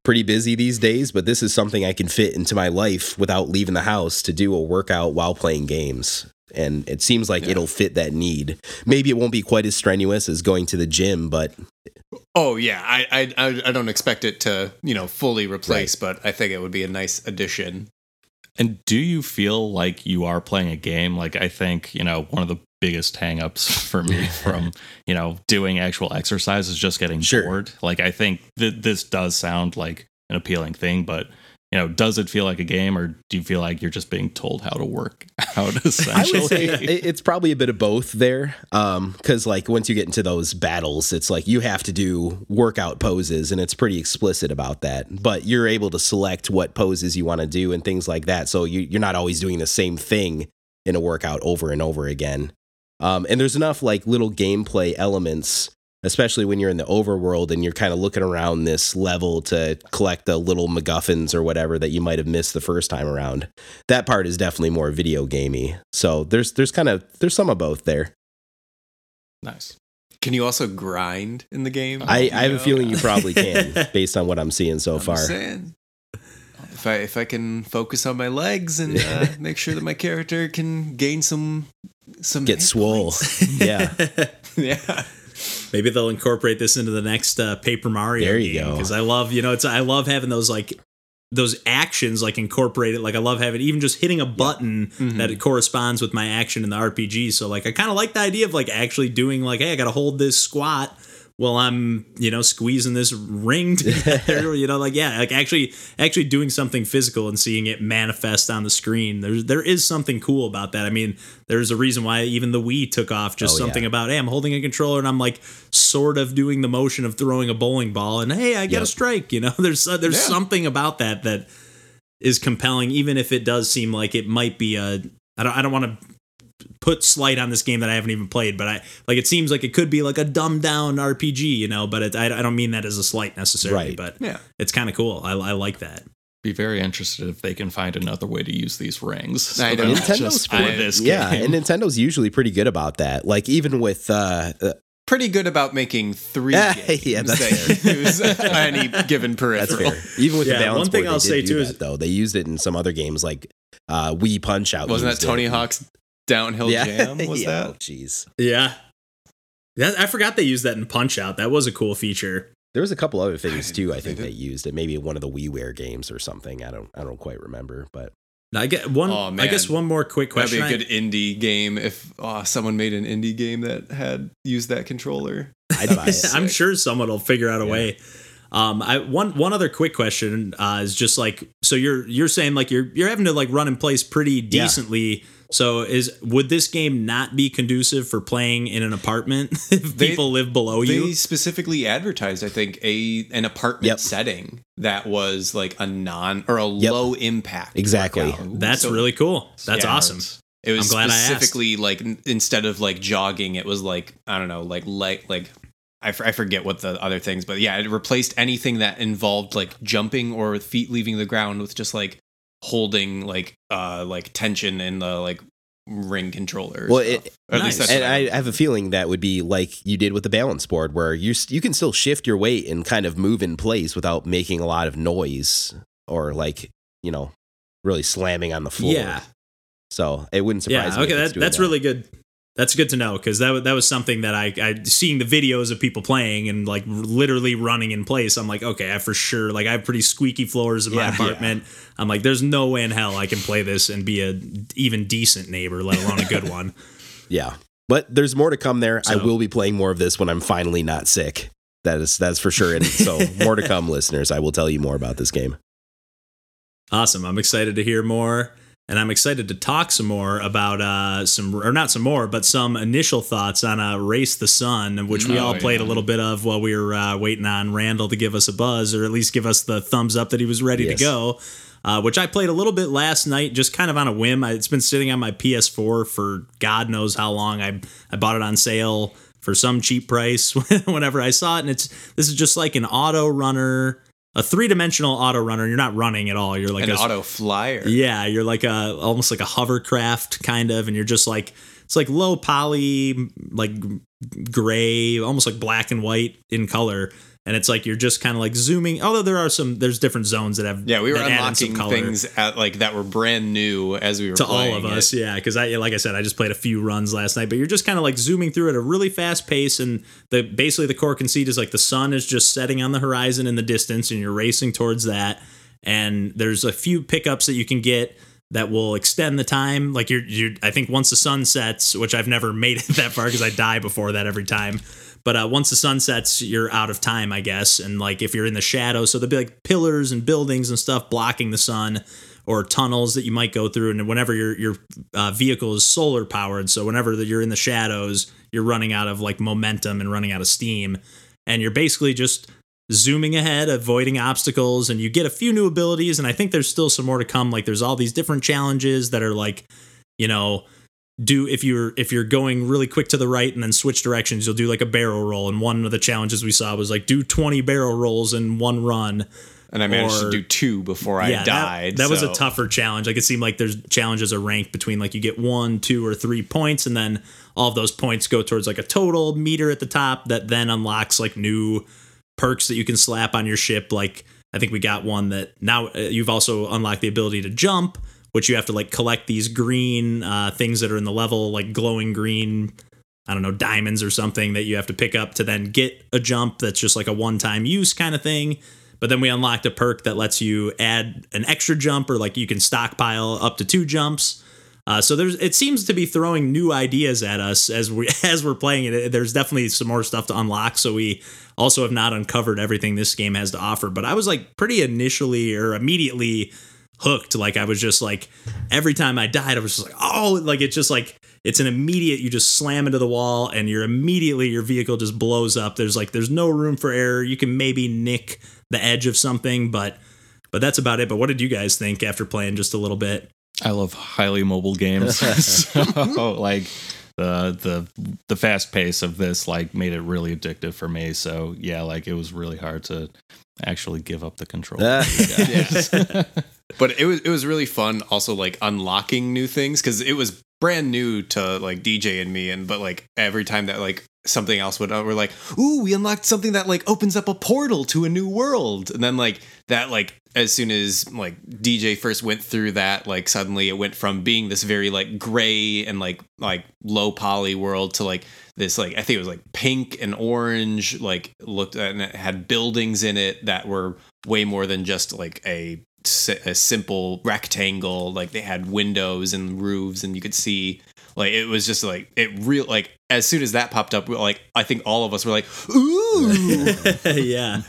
pretty busy these days, but this is something I can fit into my life without leaving the house to do a workout while playing games. And it seems like Yeah. it'll fit that need. Maybe it won't be quite as strenuous as going to the gym, but Oh yeah, I, I I I don't expect it to you know fully replace, but I think it would be a nice addition. And do you feel like you are playing a game? Like I think, you know, one of the biggest hangups [LAUGHS] for me [LAUGHS] from, you know, doing actual exercise is just getting Sure. bored. Like I think that this does sound like an appealing thing, but you know, does it feel like a game or do you feel like you're just being told how to work [LAUGHS] out [LAUGHS] I essentially? would say it's probably a bit of both there. Um, cause like once you get into those battles, it's like you have to do workout poses and it's pretty explicit about that. But you're able to select what poses you want to do and things like that. So you, you're not always doing the same thing in a workout over and over again. Um, and there's enough like little gameplay elements, especially when you're in the overworld and you're kind of looking around this level to collect the little MacGuffins or whatever that you might have missed the first time around that part is definitely more video gamey. So there's there's kind of there's some of both there. nice. Can you also grind in the game? I, I have a feeling you probably [LAUGHS] can based on what I'm seeing so I'm far. saying. If I if I can focus on my legs and uh, [LAUGHS] make sure that my character can gain some some Get hit swole. yeah. [LAUGHS] yeah. Maybe they'll incorporate this into the next uh, Paper Mario. There you go. Because I love, you know, it's I love having those like those actions like incorporated. Like I love having even just hitting a button Mm-hmm. that it corresponds with my action in the RPG. So like I kind of like the idea of like actually doing like, hey, I got to hold this squat while I'm, you know, squeezing this ring [LAUGHS] together. [LAUGHS] you know, like yeah, like actually actually doing something physical and seeing it manifest on the screen. There's there is something cool about that. I mean, there's a reason why even the Wii took off. Just Oh, something yeah. about hey, I'm holding a controller and I'm like sort of doing the motion of throwing a bowling ball, and hey, I get a strike. You know, [LAUGHS] there's uh, there's Yeah. something about that that is compelling, even if it does seem like it might be a. I don't I don't want to put slight on this game that I haven't even played, but I like it seems like it could be like a dumbed down RPG, you know. But it, I, I don't mean that as a slight necessarily, Right. but Yeah. it's kind of cool. I, I like that. Be very interested if they can find another way to use these rings. I know. Nintendo's just for pretty- this [LAUGHS] yeah, game. and Nintendo's usually pretty good about that. Like even with uh, uh Pretty good about making three [LAUGHS] Yeah, games yeah, that's that [LAUGHS] use any given that's peripheral. fair. Even with Yeah, the balance one thing board, I'll they say do too that, is- though they used it in some other games like uh Wii Punch Out. Wasn't that used it. Tony Hawk's Downhill Jam? [LAUGHS] Was yeah. that? Oh, jeez. Yeah. That, I forgot they used that in Punch Out. That was a cool feature. There was a couple other things too. know I think did. they used it. Maybe one of the WiiWare games or something. I don't. I don't quite remember. But I get one. Oh, I guess one more quick That'd question. be a I- good indie game if uh, someone made an indie game that had used that controller. I'd buy it. I'm sure someone will figure out a Yeah. way. Um, I one one other quick question uh, is just like so you're you're saying like you're you're having to like run in place pretty decently. So is would this game not be conducive for playing in an apartment [LAUGHS] if They- people live below They you? They specifically advertised, I think, a an apartment Yep. setting that was like a non or a Yep. low impact. Exactly. workout. That's So really cool. That's Yeah. awesome. It was I'm glad I asked. specifically like instead of like jogging, it was like I don't know, like like like I, f- I forget what the other things, but yeah, it replaced anything that involved like jumping or feet leaving the ground with just like holding like uh like tension in the like ring controller. Well, it- at least Nice. that's and what I have a feeling that would be like you did with the balance board, where you you can still shift your weight and kind of move in place without making a lot of noise or like you know really slamming on the floor. Yeah. So it wouldn't surprise Yeah. me. Okay. That, that's that. really good. That's good to know because that that was something that I I seeing the videos of people playing and like literally running in place. I'm like, okay, I for sure like I have pretty squeaky floors in my Yeah. apartment. I'm like, there's no way in hell I can play this and be a even decent neighbor, let alone a good [LAUGHS] one. Yeah. But there's more to come there. I will be playing more of this when I'm finally not sick. That is that's for sure. And so [LAUGHS] more to come, listeners. I will tell you more about this game. Awesome. I'm excited to hear more. And I'm excited to talk some more about uh, some, or not some more, but some initial thoughts on uh, Race the Sun, which we Oh, all played a little bit of while we were uh, waiting on Randall to give us a buzz, or at least give us the thumbs up that he was ready Yes. to go. Uh, which I played a little bit last night, just kind of on a whim. I, it's been sitting on my PS4 for God knows how long. I I bought it on sale for some cheap price [LAUGHS] whenever I saw it, and it's this is just like an auto runner, a three dimensional auto runner. You're not running at all. You're like an a, auto flyer. yeah, you're like a almost like a hovercraft kind of, and you're just like it's like low poly, like gray, almost like black and white in color, and it's like you're just kind of like zooming. Although there are some, there's different zones that have Yeah, we were that add in some unlocking things at like that were brand new as we were to playing all of it. us. Yeah, because I like I said, I just played a few runs last night, but you're just kind of like zooming through at a really fast pace, and the basically the core conceit is like the sun is just setting on the horizon in the distance, and you're racing towards that. And there's a few pickups that you can get that will extend the time. Like you're, you I think once the sun sets, which I've never made it [LAUGHS] that far because I die before that every time. But uh, once the sun sets, you're out of time, I guess. And like if you're in the shadow, so there'll be like pillars and buildings and stuff blocking the sun, or tunnels that you might go through. And whenever your your uh, vehicle is solar powered, so whenever you're in the shadows, you're running out of like momentum and running out of steam, and you're basically just zooming ahead, avoiding obstacles, and you get a few new abilities. And I think there's still some more to come. Like there's all these different challenges that are like, you know, do if you're if you're going really quick to the right and then switch directions, you'll do like a barrel roll. And one of the challenges we saw was like do 20 barrel rolls in one run. and I managed or- to do two before I that- died. That, was a tougher challenge. Like it seemed like there's challenges are ranked between like you get one, two, or three points, and then all of those points go towards like a total meter at the top that then unlocks like new perks that you can slap on your ship. Like I think we got one that now uh, you've also unlocked the ability to jump, which you have to like collect these green uh, things that are in the level, like glowing green I don't know, diamonds or something that you have to pick up to then get a jump that's just like a one time use kind of thing. But then we unlocked a perk that lets you add an extra jump or like you can stockpile up to two jumps. Uh, so there's it seems to be throwing new ideas at us as we [LAUGHS] as we're playing it. There's definitely some more stuff to unlock. So we also have not uncovered everything this game has to offer. But I was like pretty initially or immediately hooked. Like I was just like every time I died, I was just like, oh, like it's just like it's an immediate. You just slam into the wall and you're immediately your vehicle just blows up. There's like there's no room for error. You can maybe nick the edge of something, but but that's about it. But what did you guys think after playing just a little bit? I love highly mobile games. [LAUGHS] [LAUGHS] so like the the the fast pace of this like made it really addictive for me. So yeah, like it was really hard to actually give up the control. [LAUGHS] Yeah. But it was it was really fun also like unlocking new things because it was brand new to like DJ and me and but like every time that like something else would uh, we're like ooh we unlocked something that like opens up a portal to a new world. And then like that like as soon as like DJ first went through that like suddenly it went from being this very like gray and like like low poly world to like this like I think it was like pink and orange like looked and it had buildings in it that were way more than just like a a simple rectangle like they had windows and roofs and you could see like it was just like it real like as soon as that popped up like i think all of us were like ooh. [LAUGHS] Yeah.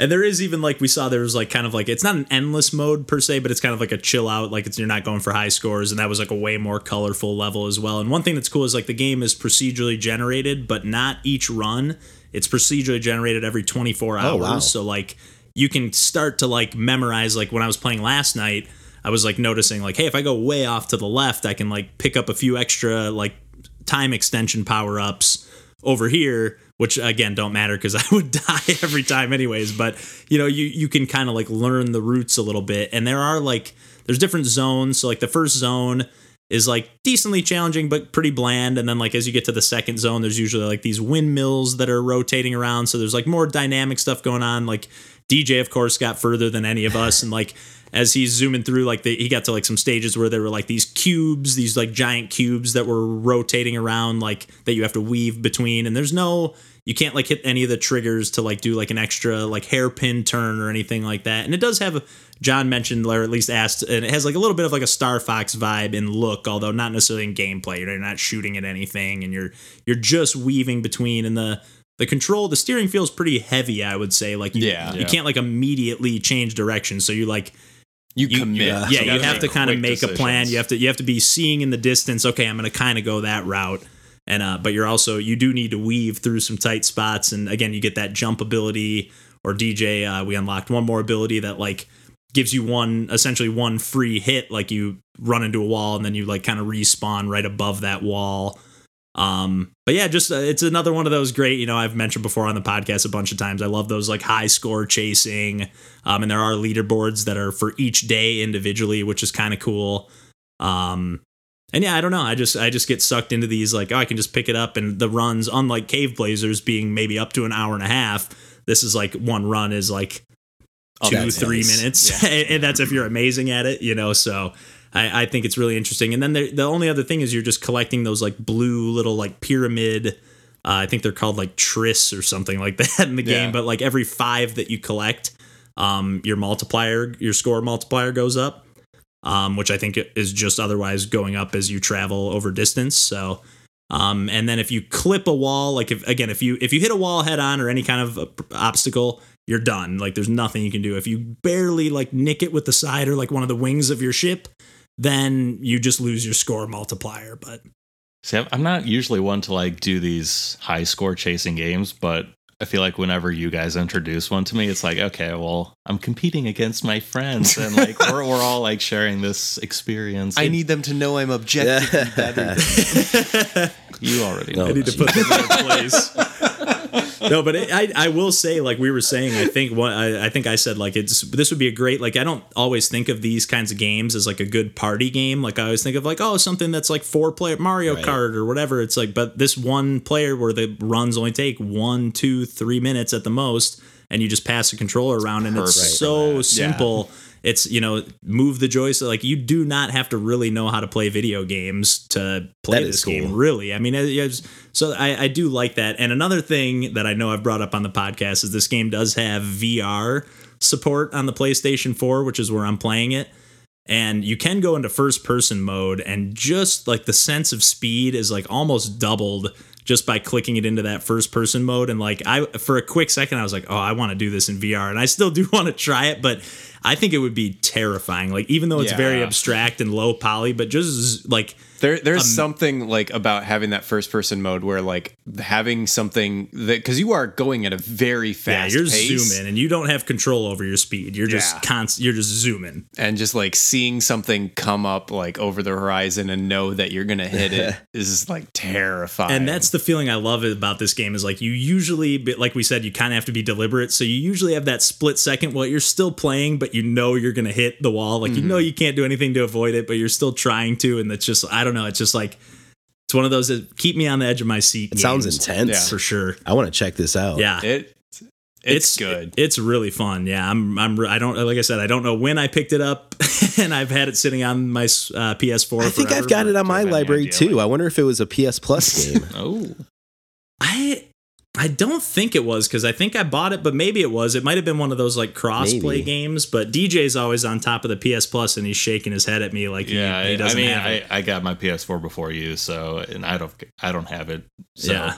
And there is even like we saw there was like kind of like it's not an endless mode per se but it's kind of like a chill out like it's you're not going for high scores and that was like a way more colorful level as well. And one thing that's cool is like the game is procedurally generated but not each run. It's procedurally generated every 24 hours. Oh, wow. so like you can start to like memorize like when i was playing last night i was like noticing like hey if i go way off to the left i can like pick up a few extra like time extension power ups over here which again don't matter because [LAUGHS] i would die every time anyways. But you know you you can kind of like learn the routes a little bit. And there are like there's different zones. So like the first zone is like decently challenging but pretty bland. And then like as you get to the second zone there's usually like these windmills that are rotating around. So there's like more dynamic stuff going on. Like dj of course got further than any of us. And like as he's zooming through like the, he got to like some stages where there were like these cubes these like giant cubes that were rotating around like that you have to weave between. And there's no you can't like hit any of the triggers to like do like an extra like hairpin turn or anything like that. And it does have john mentioned or at least asked and it has like a little bit of like a star fox vibe in look although not necessarily in gameplay. You're not shooting at anything and you're you're just weaving between. And the the control the steering feels pretty heavy i would say like you, Yeah. you Yeah. can't like immediately change direction so you like you, you, commit yeah, You you have to kind of make a plan. You have to you have to be seeing in the distance. Okay, I'm going to kind of go that route, and uh, but you're also you do need to weave through some tight spots. And again, you get that jump ability or DJ. Uh, we unlocked one more ability that like gives you one essentially one free hit. Like you run into a wall and then you like kind of respawn right above that wall. Um, but yeah, just uh, it's another one of those great. You know, I've mentioned before on the podcast a bunch of times. I love those like high score chasing. Um, and there are leaderboards that are for each day individually, which is kind of cool. Um, and yeah, I don't know. I just I just get sucked into these like oh, I can just pick it up and the runs. Unlike Caveblazers being maybe up to an hour and a half, this is like one run is like Oh, two three nice. minutes, [LAUGHS] and that's if you're amazing at it, you know. So I, I think it's really interesting. And then the the only other thing is you're just collecting those like blue little like pyramid. Uh, I think they're called like tris or something like [LAUGHS] that in the game. But like every five that you collect, um, your multiplier, your score multiplier goes up, um, which I think is just otherwise going up as you travel over distance. So, um, and then if you clip a wall, like if again, if you if you hit a wall head on or any kind of obstacle, you're done. Like there's nothing you can do. If you barely like nick it with the side or like one of the wings of your ship, then you just lose your score multiplier. But See, I'm- I'm not usually one to like do these high score chasing games, but I feel like whenever you guys introduce one to me, it's like, okay, well, I'm competing against my friends, and like [LAUGHS] we're we're all like sharing this experience. i need them to know i'm objectively better [LAUGHS] you already know. I need to put them in their place. [LAUGHS] no, but it, I I will say like we were saying I think what I, I think I said like it's this would be a great like I don't always think of these kinds of games as like a good party game like I always think of like oh something that's like four player Mario Right. Kart or whatever it's like but this one player where the runs only take one two three minutes at the most and you just pass the controller around and it's Perfect for so simple. Yeah. It's you know move the joystick. Like you do not have to really know how to play video games to play That this cool. game. Really, I mean, it- it's- so I, I do like that. And another thing that I know I've brought up on the podcast is this game does have VR support on the PlayStation 4, which is where I'm playing it. And you can go into first person mode, and just like the sense of speed is like almost doubled just by clicking it into that first person mode. And like I, for a quick second, I was like, oh, I want to do this in VR, and I still do [LAUGHS] want to try it, but I think it would be terrifying. Like even though it's very abstract and low poly, but just like There, there's Um, something like about having that first person mode where like having something that because you are going at a very fast yeah, you're pace zooming, and you don't have control over your speed. You're just Yeah. constant. You're just zooming. and just like seeing something come up like over the horizon and know that you're gonna hit it [LAUGHS] is like terrifying. And that's the feeling I love about this game is like you usually, like we said, you kind of have to be deliberate. So you usually have that split second while you're still playing, but you know you're gonna hit the wall. Like you know you can't do anything to avoid it, but you're still trying to. And it's just I don't know. It's just like it's one of those that keep me on the edge of my seat. It sounds games, intense. for sure. I want to check this out. Yeah, it. It's, good. It's really fun. Yeah, I'm. I'm. I don't. Like I said, I don't know when I picked it up, [LAUGHS] and I've had it sitting on my uh, PS4. I think forever, I've got it on my library idea, too. like- I wonder if it was a PS Plus [LAUGHS] game. Oh, I I don't think it was because I think I bought it, but maybe it was. It might have been one of those like crossplay games. But DJ's always on top of the PS Plus, and he's shaking his head at me like yeah. he I doesn't mean, I. I got my PS4 before you, so and I don't I don't have it. So, yeah,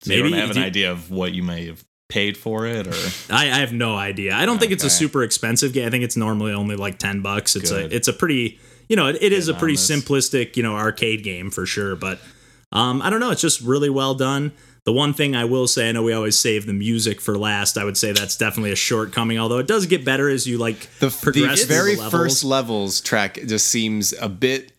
so you Maybe don't have an do idea of what you may have paid for it, or [LAUGHS] I, I have no idea. I don't think it's a super expensive game. I think it's normally only like ten bucks. It's Good. a it's a pretty you know it, it is a pretty simplistic you know arcade game for sure. But um, I don't know. It's just really well done. The one thing I will say, I know we always save the music for last. I would say that's definitely a shortcoming, although it does get better as you like the, progress the through very the levels. first levels track just seems a bit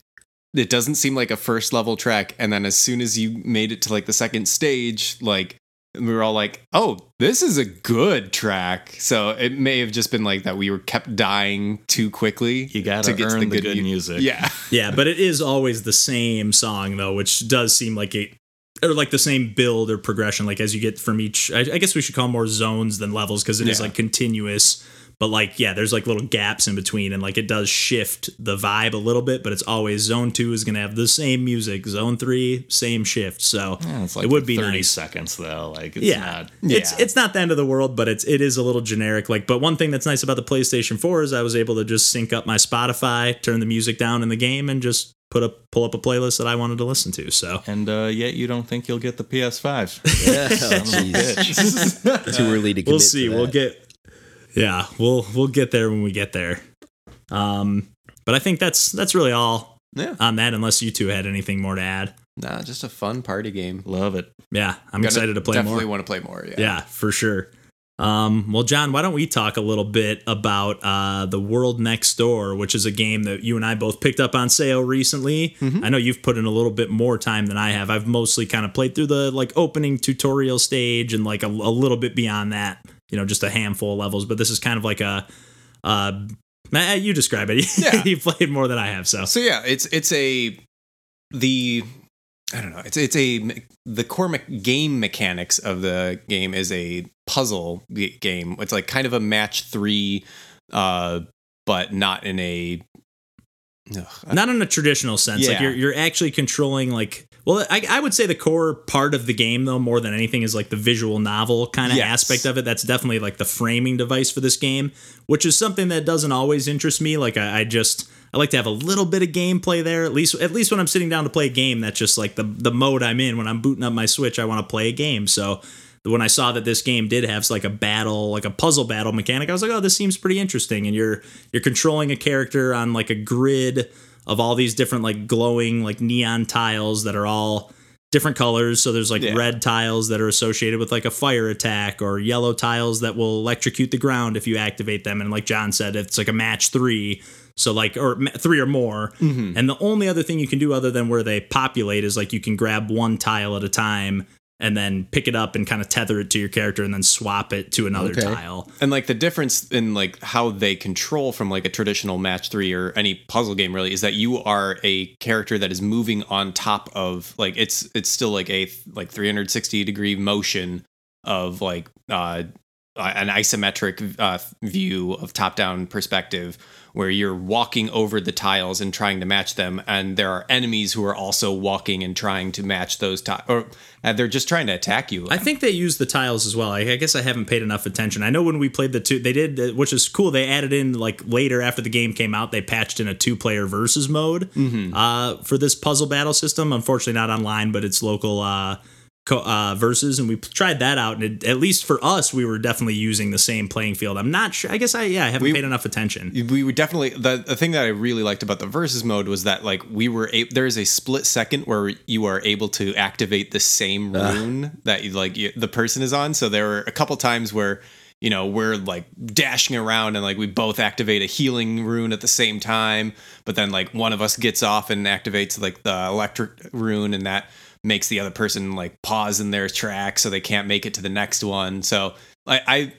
it doesn't seem like a first level track and then as soon as you made it to like the second stage like we were all like oh this is a good track so it may have just been like that we were kept dying too quickly you got to earn the good, mu- music. yeah Yeah, but it is always the same song though, which does seem like it or like the same build or progression like as you get from each I, I guess we should call more zones than levels because it is Yeah. like continuous but like yeah there's like little gaps in between and like it does shift the vibe a little bit but it's always zone 2 is going to have the same music zone 3 same shift so Yeah, it's like it would be 30 nice seconds though. Like it's yeah. not. It's it's not the end of the world, but it's it is a little generic. Like, but one thing that's nice about the PlayStation 4 is I was able to just sync up my Spotify, turn the music down in the game, and just put up pull up a playlist that I wanted to listen to. So And uh, yet you don't think you'll get the PS5. [LAUGHS] Yeah, oh. Too early to commit we'll to see. that. We'll get yeah, we'll we'll get there when we get there. Um, but I think that's that's really all yeah on that. Unless you two had anything more to add. nah just a fun party game Love it. Yeah, I'm Gonna excited to play definitely more. want to play more yeah Yeah, for sure. Um, well, John, why don't we talk a little bit about uh, the World Next Door, which is a game that you and I both picked up on sale recently. I know you've put in a little bit more time than I have. I've mostly kind of played through the like opening tutorial stage and like a, a little bit beyond that. You know, just a handful of levels. But this is kind of like a. Uh, you describe it. [LAUGHS] Yeah. you played more than I have, so So yeah, it's it's a the I don't know. It's it's a the core me- game mechanics of the game is a puzzle game. It's like kind of a match three, uh, but not in a. Ugh, not in a traditional sense. Like you're you're actually controlling like well, I, I would say the core part of the game though, more than anything, is like the visual novel kind of Yes. aspect of it. That's definitely like the framing device for this game, which is something that doesn't always interest me. Like I, I just I like to have a little bit of gameplay there. At least at least when I'm sitting down to play a game, that's just like the the mode I'm in. When I'm booting up my Switch, I want to play a game. So when I saw that this game did have like a battle, like a puzzle battle mechanic, I was like, oh, this seems pretty interesting. And you're you're controlling a character on like a grid of all these different like glowing like neon tiles that are all different colors. So there's like Yeah. red tiles that are associated with like a fire attack or yellow tiles that will electrocute the ground if you activate them. And like John said, it's like a match three. So like or three or more. And the only other thing you can do other than where they populate is like you can grab one tile at a time and then pick it up and kind of tether it to your character and then swap it to another Okay. tile. and like the difference in like how they control from like a traditional match three or any puzzle game really is that you are a character that is moving on top of like it's it's still like a like 360 degree motion of like uh, an isometric uh, view of top down perspective where you're walking over the tiles and trying to match them and there are enemies who are also walking and trying to match those tiles or uh, they're just trying to attack you I think they use the tiles as well. I, I guess I haven't paid enough attention. I know when we played the two, they did, uh, which is cool. They added in like later after the game came out, they patched in a two-player versus mode uh, for this puzzle battle system. Unfortunately, not online, but it's local uh, co- uh, versus, and we p- tried that out. And it, at least for us, we were definitely using the same playing field. I'm not sure. I guess I yeah, I haven't paid enough attention. we would definitely the, the thing that I really liked about the versus mode was that like we were a, there is a split second where you are able to activate the same rune that you like you, the person is on. So there were a couple times where you know we're like dashing around and like we both activate a healing rune at the same time, but then like one of us gets off and activates like the electric rune and that makes the other person like pause in their track so they can't make it to the next one. So I, I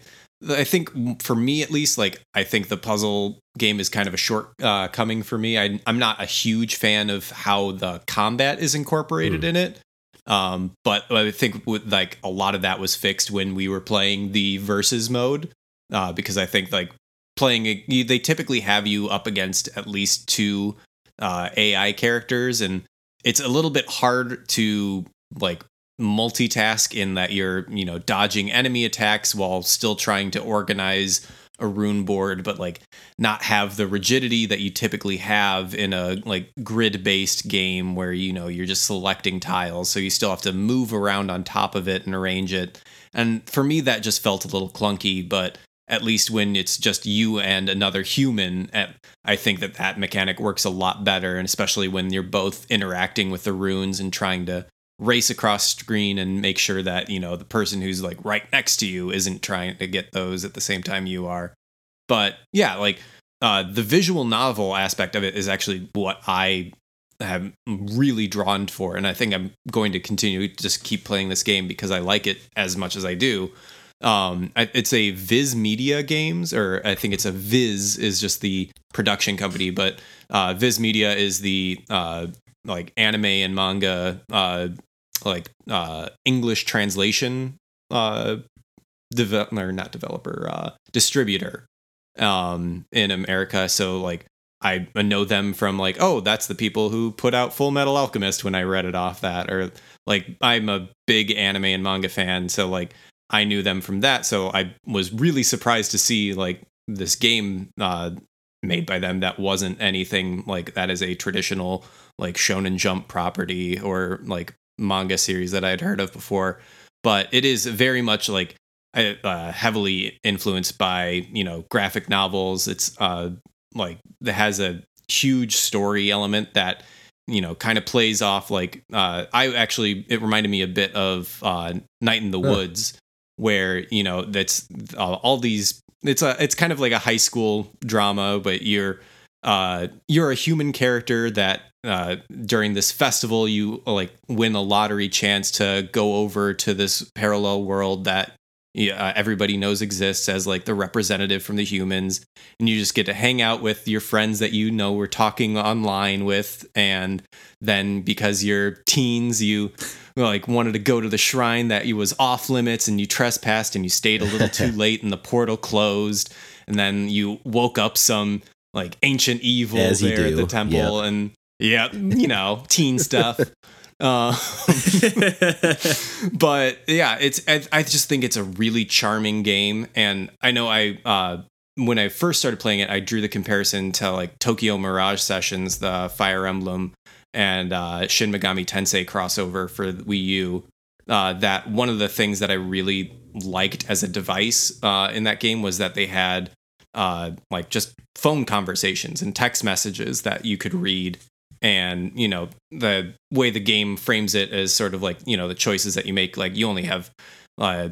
I think for me at least, like I think the puzzle game is kind of a short uh, coming for me. I, I'm not a huge fan of how the combat is incorporated in it. Um, but I think with like a lot of that was fixed when we were playing the versus mode, uh, because I think like playing a, they typically have you up against at least two uh, AI characters, and it's a little bit hard to like multitask in that you're you know dodging enemy attacks while still trying to organize a rune board but like not have the rigidity that you typically have in a like grid based game where you know you're just selecting tiles so you still have to move around on top of it and arrange it. And for me that just felt a little clunky but at least when it's just you and another human i think that that mechanic works a lot better and especially when you're both interacting with the runes and trying to race across screen and make sure that you know the person who's like right next to you isn't trying to get those at the same time you are. But yeah like uh the visual novel aspect of it is actually what i have really drawn for and i think i'm going to continue to just keep playing this game because i like it as much as i do um it's a viz media games or i think it's a viz is just the production company but uh viz media is the uh like anime and manga uh like uh english translation uh develop or not developer uh distributor um in america. So like i know them from like oh that's the people who put out Fullmetal Alchemist when i read it off that or like i'm a big anime and manga fan. So like i knew them from that so i was really surprised to see like this game uh made by them that wasn't anything like that is a traditional like shonen jump property or like manga series that i'd heard of before. But it is very much like uh, heavily influenced by you know graphic novels. It's uh like that has a huge story element that you know kind of plays off like uh i actually it reminded me a bit of uh night in the woods where you know that's uh, all these it's a it's kind of like a high school drama but you're uh you're a human character that uh during this festival you like win a lottery chance to go over to this parallel world that uh, everybody knows exists as like the representative from the humans and you just get to hang out with your friends that you know were talking online with and then because you're teens you like wanted to go to the shrine that you was off limits and you trespassed and you stayed a little too [LAUGHS] late and the portal closed and then you woke up some like ancient evil As there at the temple and yeah you know teen stuff [LAUGHS] uh, [LAUGHS] but yeah, it's I, I just think it's a really charming game, and I know I uh, when I first started playing it, I drew the comparison to like Tokyo Mirage Sessions, the Fire Emblem, and uh, Shin Megami Tensei crossover for Wii U. Uh, that one of the things that I really liked as a device uh, in that game was that they had uh, like just phone conversations and text messages that you could read and you know the way the game frames it is sort of like you know the choices that you make. Like you only have uh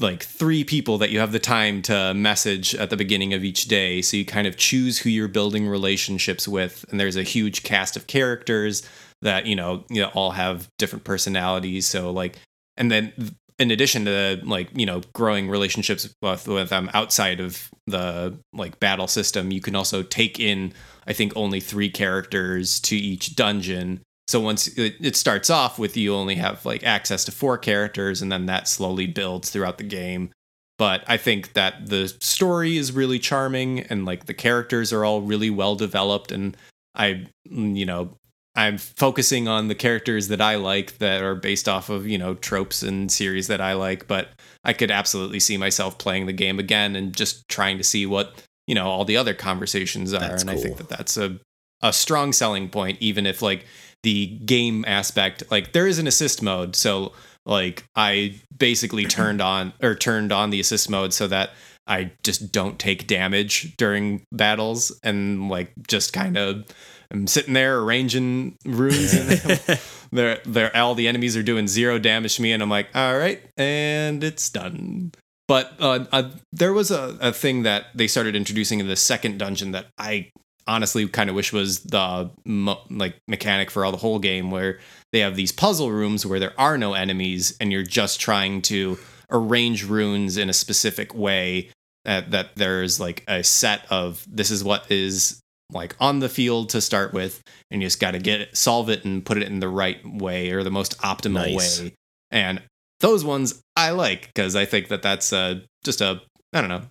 like three people that you have the time to message at the beginning of each day. So you kind of choose who you're building relationships with. And there's a huge cast of characters that you know you know all have different personalities. So like and then in addition to like you know growing relationships with, with them outside of the like battle system you can also take in i think only three characters to each dungeon. So once it, it starts off with you only have like access to four characters and then that slowly builds throughout the game. But I think that the story is really charming and like the characters are all really well developed and I you know I'm focusing on the characters that I like that are based off of, you know, tropes and series that I like, but I could absolutely see myself playing the game again and just trying to see what, you know, all the other conversations are. That's and I think that that's a, a strong selling point, even if like the game aspect, like there is an assist mode. So like I basically turned on or turned on the assist mode so that I just don't take damage during battles and like just kind of I'm sitting there arranging runes and [LAUGHS] they're, they're all the enemies are doing zero damage to me and I'm like, all right, and it's done. But uh, uh, there was a, a thing that they started introducing in the second dungeon that I honestly kind of wish was the mo- like mechanic for all the whole game where they have these puzzle rooms where there are no enemies and you're just trying to arrange runes in a specific way that, that there's like a set of this is what is like on the field to start with and you just got to get it solve it and put it in the right way or the most optimal Nice. way. And those ones i like because i think that that's uh, just a i don't know.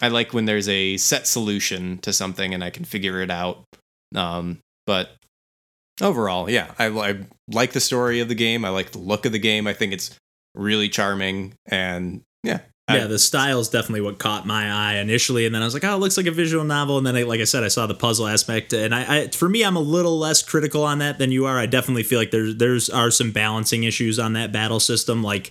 I like when there's a set solution to something and i can figure it out. Um, but overall yeah I, I like the story of the game. I like the look of the game. I think it's really charming and yeah yeah, the style is definitely what caught my eye initially, and then I was like, "Oh, it looks like a visual novel." And then, I, like I said, I saw the puzzle aspect, and I, I, for me, I'm a little less critical on that than you are. I definitely feel like there's there's are some balancing issues on that battle system. Like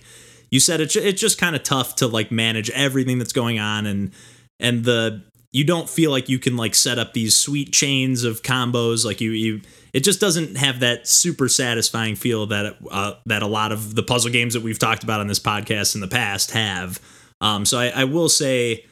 you said, it's it's just kind of tough to like manage everything that's going on, and and the you don't feel like you can like set up these sweet chains of combos. Like you you it just doesn't have that super satisfying feel that uh, that a lot of the puzzle games that we've talked about on this podcast in the past have. Um, so I, I will say,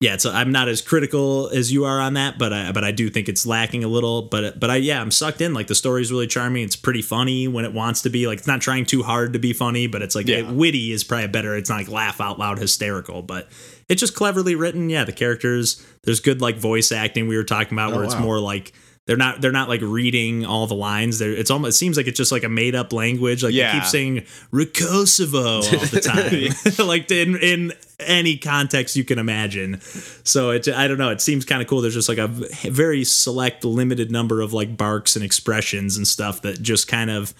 yeah, so I'm not as critical as you are on that, but I, but I do think it's lacking a little. But but I yeah, I'm sucked in. Like the story's really charming. It's pretty funny when it wants to be. Like it's not trying too hard to be funny, but it's like Yeah. witty is probably better. It's not like laugh out loud hysterical, but it's just cleverly written. Yeah, the characters. There's good like voice acting we were talking about, Oh, where it's wow. more like. They're not. They're not like reading all the lines. They're, it's almost. It seems like it's just like a made up language. Like Yeah. they keep saying "Rikosovo" all the time, [LAUGHS] [LAUGHS] like in in any context you can imagine. So it. I don't know. It seems kind of cool. There's just like a very select, limited number of like barks and expressions and stuff that just kind of.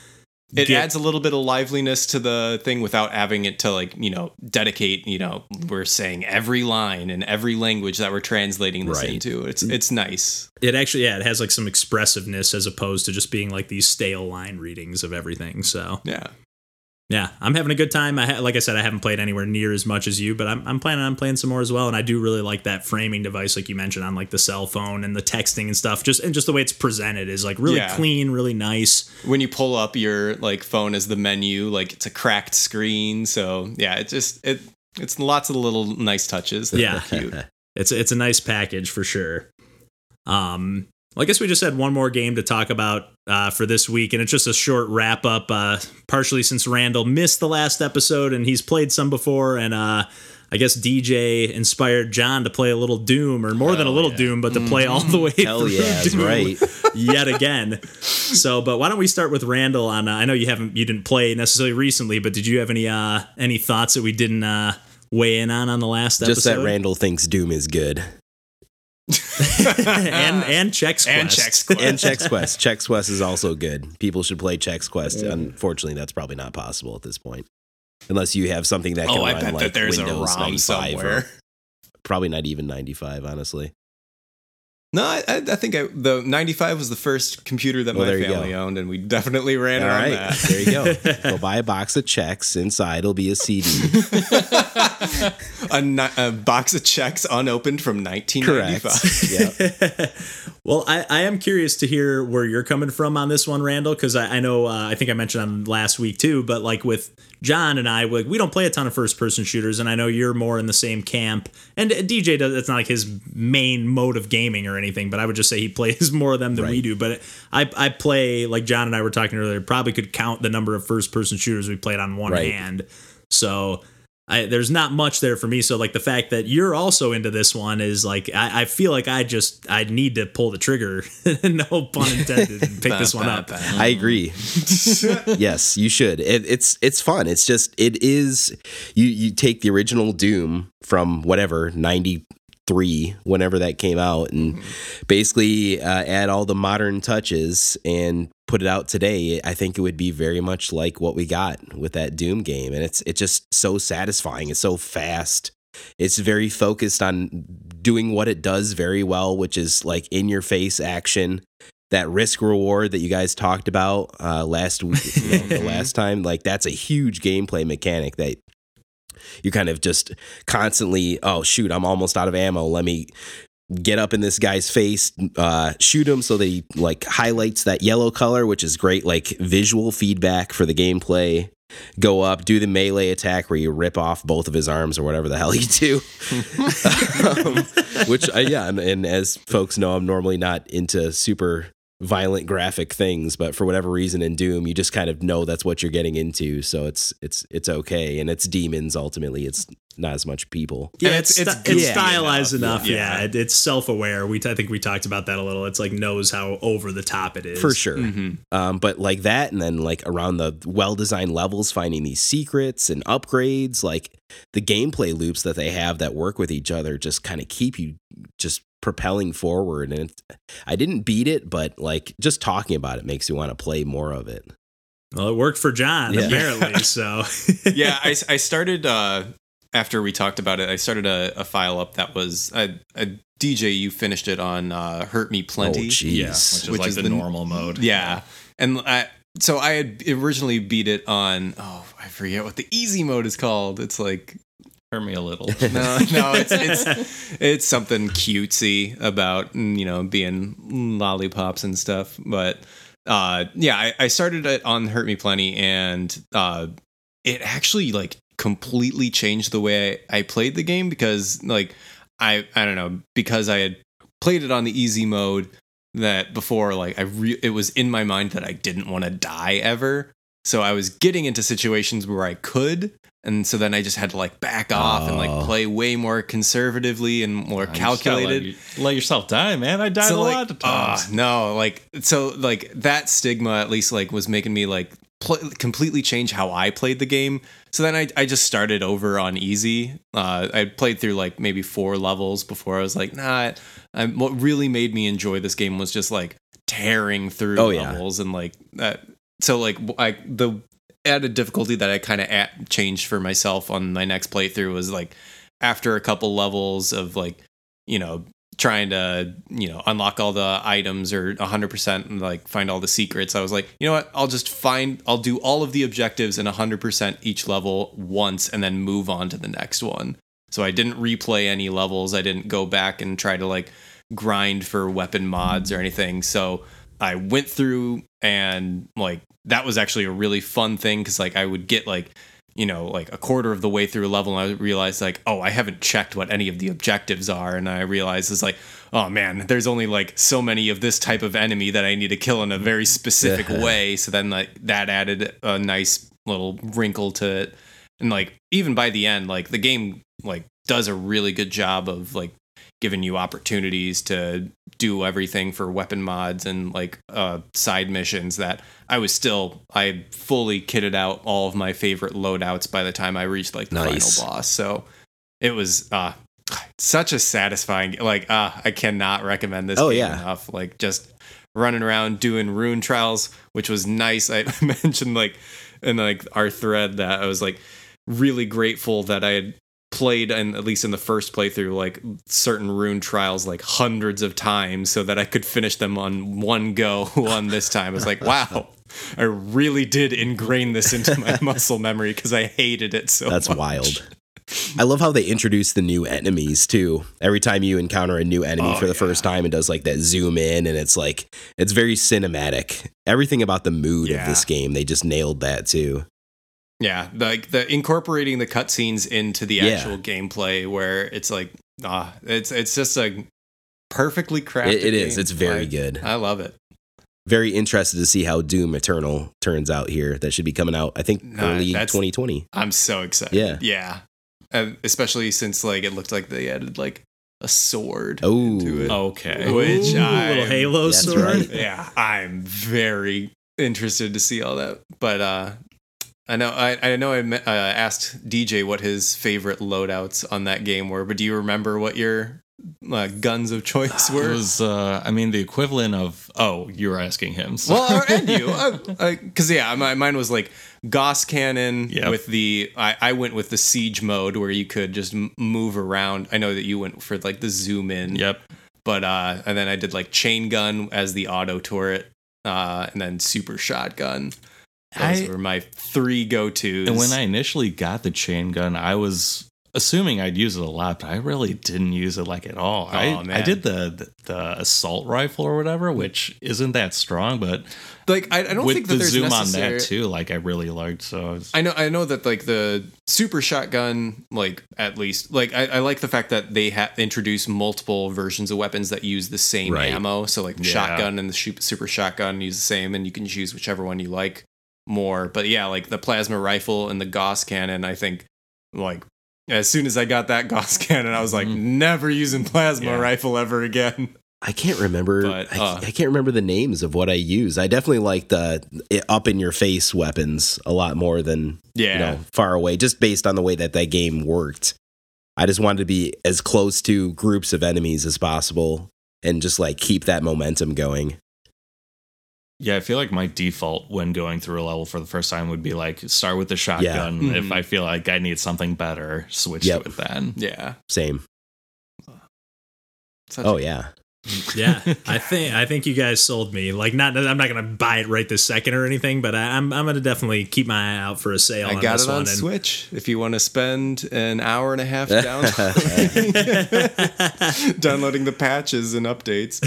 It get- adds a little bit of liveliness to the thing without having it to like you know dedicate you know we're saying every line in every language that we're translating this Right. into it's mm. it's nice It actually, yeah, it has like some expressiveness as opposed to just being like these stale line readings of everything. So yeah yeah, I'm having a good time. I ha- like I said, I haven't played anywhere near as much as you, but I'm, I'm planning on playing some more as well. And I do really like that framing device, like you mentioned, on like the cell phone and the texting and stuff. Just and just the way it's presented is like really Yeah. clean, really nice. when you pull up your like phone as the menu like it's a cracked screen so yeah it just it it's lots of little nice touches that Yeah. are cute [LAUGHS] It's it's a nice package for sure. Um, well, I guess we just had one more game to talk about uh, for this week, and it's just a short wrap up. Uh, partially since Randall missed the last episode, and he's played some before, and uh, I guess DJ inspired John to play a little Doom, or more than a little yeah. Doom, but to play all the way Hell through yeah, Doom right. [LAUGHS] yet again. So, but why don't we start with Randall? On uh, I know you haven't you didn't play necessarily recently, but did you have any uh, any thoughts that we didn't uh, weigh in on on the last episode? Just episode? that Randall thinks Doom is good. [LAUGHS] and and Chex And Quest. Chex [LAUGHS] Quest. And Chex Quest. Chex Quest is also good. People should play Chex Quest. Unfortunately, that's probably not possible at this point. Unless you have something that can oh i run bet like that there's Windows a rom 95 somewhere or probably not even 95, honestly. no I, I I think I, the 95 was the first computer that Well, my family owned and we definitely ran All it on right, that there you go. [LAUGHS] Go buy a box of Chex. Inside it'll be a CD. [LAUGHS] a, ni- a box of Chex unopened from Correct. 1995 yeah. [LAUGHS] Well, I, I am curious to hear where you're coming from on this one, Randall, because I, I know uh, I think I mentioned on last week too, but like with John and I, like we don't play a ton of first person shooters, and I know you're more in the same camp. And DJ does it's not like his main mode of gaming or anything, but I would just say he [LAUGHS] plays more of them than we do. But I I play like John and I were talking earlier, probably could count the number of first person shooters we played on one Right. hand. So I, there's not much there for me. So like the fact that you're also into this one is like I, I feel like I just I need to pull the trigger, [LAUGHS] no pun intended, and pick [LAUGHS] this one up. I agree. [LAUGHS] yes, you should. It, it's it's fun. It's just it is. You you take the original Doom from whatever ninety three, whenever that came out, and basically uh, add all the modern touches and put it out today. I think it would be very much like what we got with that Doom game, and it's it's just so satisfying. It's so fast. It's very focused on doing what it does very well, which is like in your face action that risk reward that you guys talked about uh, last week, you know, the [LAUGHS] last time, like that's a huge gameplay mechanic that you're kind of just constantly, oh shoot, I'm almost out of ammo. Let me get up in this guy's face, uh, shoot him so that he like highlights that yellow color, which is great, like visual feedback for the gameplay. Go up, do the melee attack where you rip off both of his arms or whatever the hell you do. [LAUGHS] [LAUGHS] um, which, uh, yeah, and, and as folks know, I'm normally not into super violent graphic things but for whatever reason in doom you just kind of know that's what you're getting into so it's it's it's okay and it's demons ultimately it's not as much people Yeah, And it's it's- it's, it's it's goofy stylized enough. enough. Yeah. Yeah, It, it's self aware. We I think we talked about that a little. It's like knows how over the top it is for sure Mm-hmm. um, but like that and then like around the well-designed levels finding these secrets and upgrades like the gameplay loops that they have that work with each other just kind of keep you just propelling forward and it, i didn't beat it but like just talking about it makes you want to play more of it Well, it worked for John Yeah. apparently. [LAUGHS] So [LAUGHS] yeah, I, I started uh, after we talked about it. I started a, a file up that was a, a DJ. You finished it on uh, Hurt Me oh Plenty. jeez Yeah, which is Which like is the, the- normal mode. Yeah, and I so I had originally beat it on oh I forget what the easy mode is called. It's like Hurt me a little. [LAUGHS] no no it's it's it's something cutesy about mm, you know being lollipops and stuff. But uh yeah, I, I started it on Hurt Me Plenty and uh it actually like completely changed the way I, I played the game because like I I don't know because I had played it on the easy mode that before like I re- it was in my mind that I didn't want to die ever so I was getting into situations where I could and so then I just had to like back off and Oh. like play way more conservatively and more calculated Let, you- let yourself die, man. I died so a like, lot of times. no, like so, like that stigma at least like was making me like pl- completely change how I played the game. So then I I just started over on easy. Uh, I played through like maybe four levels before I was like, nah. I, what really made me enjoy this game was just like tearing through Oh, yeah. levels and like that. So like I the added difficulty that I kind of changed for myself on my next playthrough was like after a couple levels of like you know trying to you know unlock all the items or 100% and like find all the secrets i was like you know what? I'll just find i'll do all of the objectives in 100% each level once and then move on to the next one. So i didn't replay any levels. I didn't go back and try to like grind for weapon mods or anything. So i went through and like that was actually a really fun thing because like i would get like you know, like a quarter of the way through a level, and I realized like, oh, I haven't checked what any of the objectives are, and I realized it's like, oh man, there's only like so many of this type of enemy that I need to kill in a very specific way. So then like that added a nice little wrinkle to it, and like even by the end, like the game like does a really good job of like giving you opportunities to do everything for weapon mods and like uh side missions that I was still I fully kitted out all of my favorite loadouts by the time I reached like the Nice. final boss. So it was uh such a satisfying like uh I cannot recommend this Oh, game yeah. enough. Like just running around doing rune trials, which was nice. I [LAUGHS] mentioned like in like our thread that I was like really grateful that I had played and at least in the first playthrough like certain rune trials like hundreds of times so that I could finish them on one go [LAUGHS] on this time. I was like, wow. I really did ingrain this into my [LAUGHS] muscle memory because I hated it so much. That's much. wild. I love how they introduce the new enemies too. Every time you encounter a new enemy Oh, for the first time, it does like that zoom in and it's like it's very cinematic. Everything about the mood of this game, they just nailed that too. Yeah, like the incorporating the cutscenes into the Yeah. actual gameplay where it's like ah, it's it's just a perfectly crafted. It, it is. game. It's very I- good. I love it. Very interested to see how Doom Eternal turns out here. That should be coming out, I think, Nah, early 2020. I'm so excited. Yeah. yeah. and especially since like it looked like they added like a sword Oh. to it. Okay. Which Ooh, I little Halo sword. right. yeah, I'm very interested to see all that. But uh I know I, I know I uh, asked DJ what his favorite loadouts on that game were, but do you remember what your uh, guns of choice It were? was, uh, I mean, the equivalent of. Oh, you were asking him. So. well, and you, [LAUGHS] because yeah, my, mine was like Gauss cannon Yep. with the. I, I went with the siege mode where you could just move around. I know that you went for like the zoom in. Yep. But uh, and then I did like chain gun as the auto turret, uh, and then super shotgun. Those I- were my three go tos. And when I initially got the chain gun, I was assuming I'd use it a lot, but I really didn't use it like at all. I, Oh, I man. did the, the the assault rifle or whatever, which isn't that strong, but like I, I don't think that the there's zoom necessary- on that too, like I really liked. So I was, I know I know that like the super shotgun, like at least like I, I like the fact that they have introduced multiple versions of weapons that use the same Right. ammo. So like the Yeah. shotgun and the super shotgun use the same, and you can choose whichever one you like more. But yeah, like the plasma rifle and the Gauss cannon, I think like as soon as I got that [LAUGHS] Gauss cannon, I was like, Mhm. never using plasma Yeah. rifle ever again. I can't remember. But, I, uh, I can't remember the names of what I use. I definitely like the up in your face weapons a lot more than Yeah. you know far away. Just based on the way that that game worked, I just wanted to be as close to groups of enemies as possible and just like keep that momentum going. Yeah, I feel like my default when going through a level for the first time would be like start with the shotgun. Mhm. If I feel like I need something better, switch Yep. to it then. Yeah. Same. Such Oh a- yeah. [LAUGHS] yeah, I think I think you guys sold me. Like, not I'm not gonna buy it right this second or anything, but I, I'm I'm gonna definitely keep my eye out for a sale. I on got this it on one. and- Switch. If you want to spend an hour and a half [LAUGHS] downloading, [LAUGHS] downloading the patches and updates,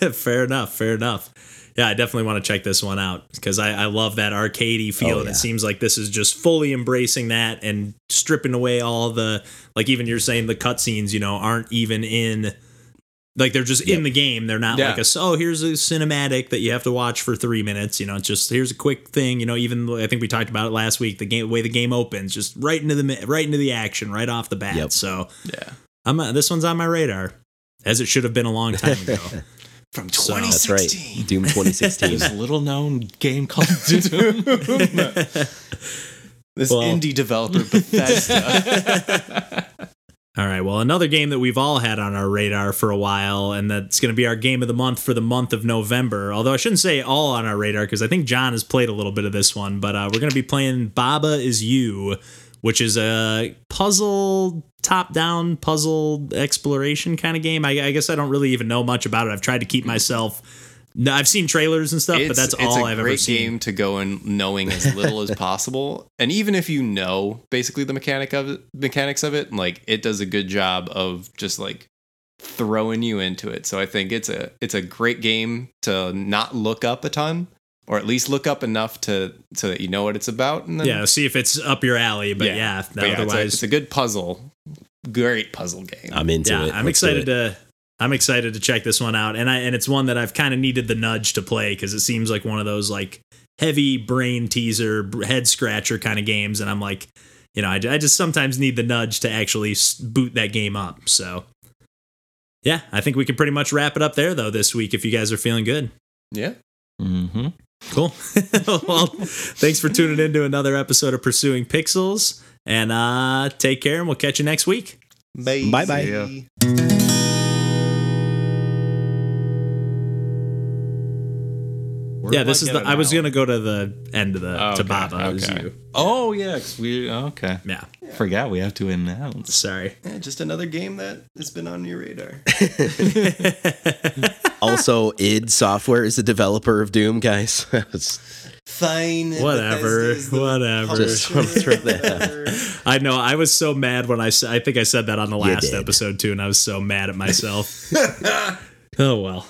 but fair enough. Fair enough. Yeah, I definitely want to check this one out because I, I love that arcadey feel, Oh, and it seems like this is just fully embracing that and stripping away all the like. Even you're saying the cutscenes, you know, aren't even in. Like they're just in the game. They're not Yeah. like a oh here's a cinematic that you have to watch for three minutes. You know, it's just here's a quick thing. You know, even I think we talked about it last week. The game way the game opens, just right into the right into the action, right off the bat. Yep. So yeah. I'm uh, this one's on my radar, as it should have been a long time ago. [LAUGHS] From So- That's right. 2016. Doom 2016. this little known game called [LAUGHS] Doom. This Well- indie developer, Bethesda. [LAUGHS] All right. Well, another game that we've all had on our radar for a while, and that's going to be our game of the month for the month of November. Although I shouldn't say all on our radar because I think John has played a little bit of this one, but uh, we're going to be playing Baba Is You, which is a puzzle, top down puzzle exploration kind of game. I, I guess I don't really even know much about it. I've tried to keep myself. No, I've seen trailers and stuff, but that's all I've ever seen. It's a great game to go in knowing as little as [LAUGHS] possible. And even if you know basically the mechanic of it, mechanics of it, like it does a good job of just like throwing you into it. So I think it's a it's a great game to not look up a ton, or at least look up enough to so that you know what it's about. And then Yeah, see if it's up your alley. But yeah, But yeah, it's, a, otherwise, it's a good puzzle, great puzzle game. I'm into yeah, it. I'm Let's excited it. to I'm excited to check this one out, and I and it's one that I've kind of needed the nudge to play because it seems like one of those like heavy brain teaser, head scratcher kind of games, and I'm like, you know, I, I just sometimes need the nudge to actually boot that game up. So, yeah, I think we can pretty much wrap it up there though this week if you guys are feeling good. yeah. hmm Cool. [LAUGHS] well, thanks for tuning in to another episode of Pursuing Pixels, and uh, take care, and we'll catch you next week. Bye Bye-bye. See Where yeah, this is the. I was gonna go to the end of the Oh, to okay, Baba. It was okay. you. Oh yeah, 'cause we okay. Yeah. Forgot we have to announce. Sorry. Yeah, just another game that has been on your radar. [LAUGHS] [LAUGHS] also, id Software is the developer of Doom, guys. [LAUGHS] It's- Fine. Whatever, whatever. Just throw that I know. I was so mad when I said. I think I said that on the last episode too, and I was so mad at myself. oh well.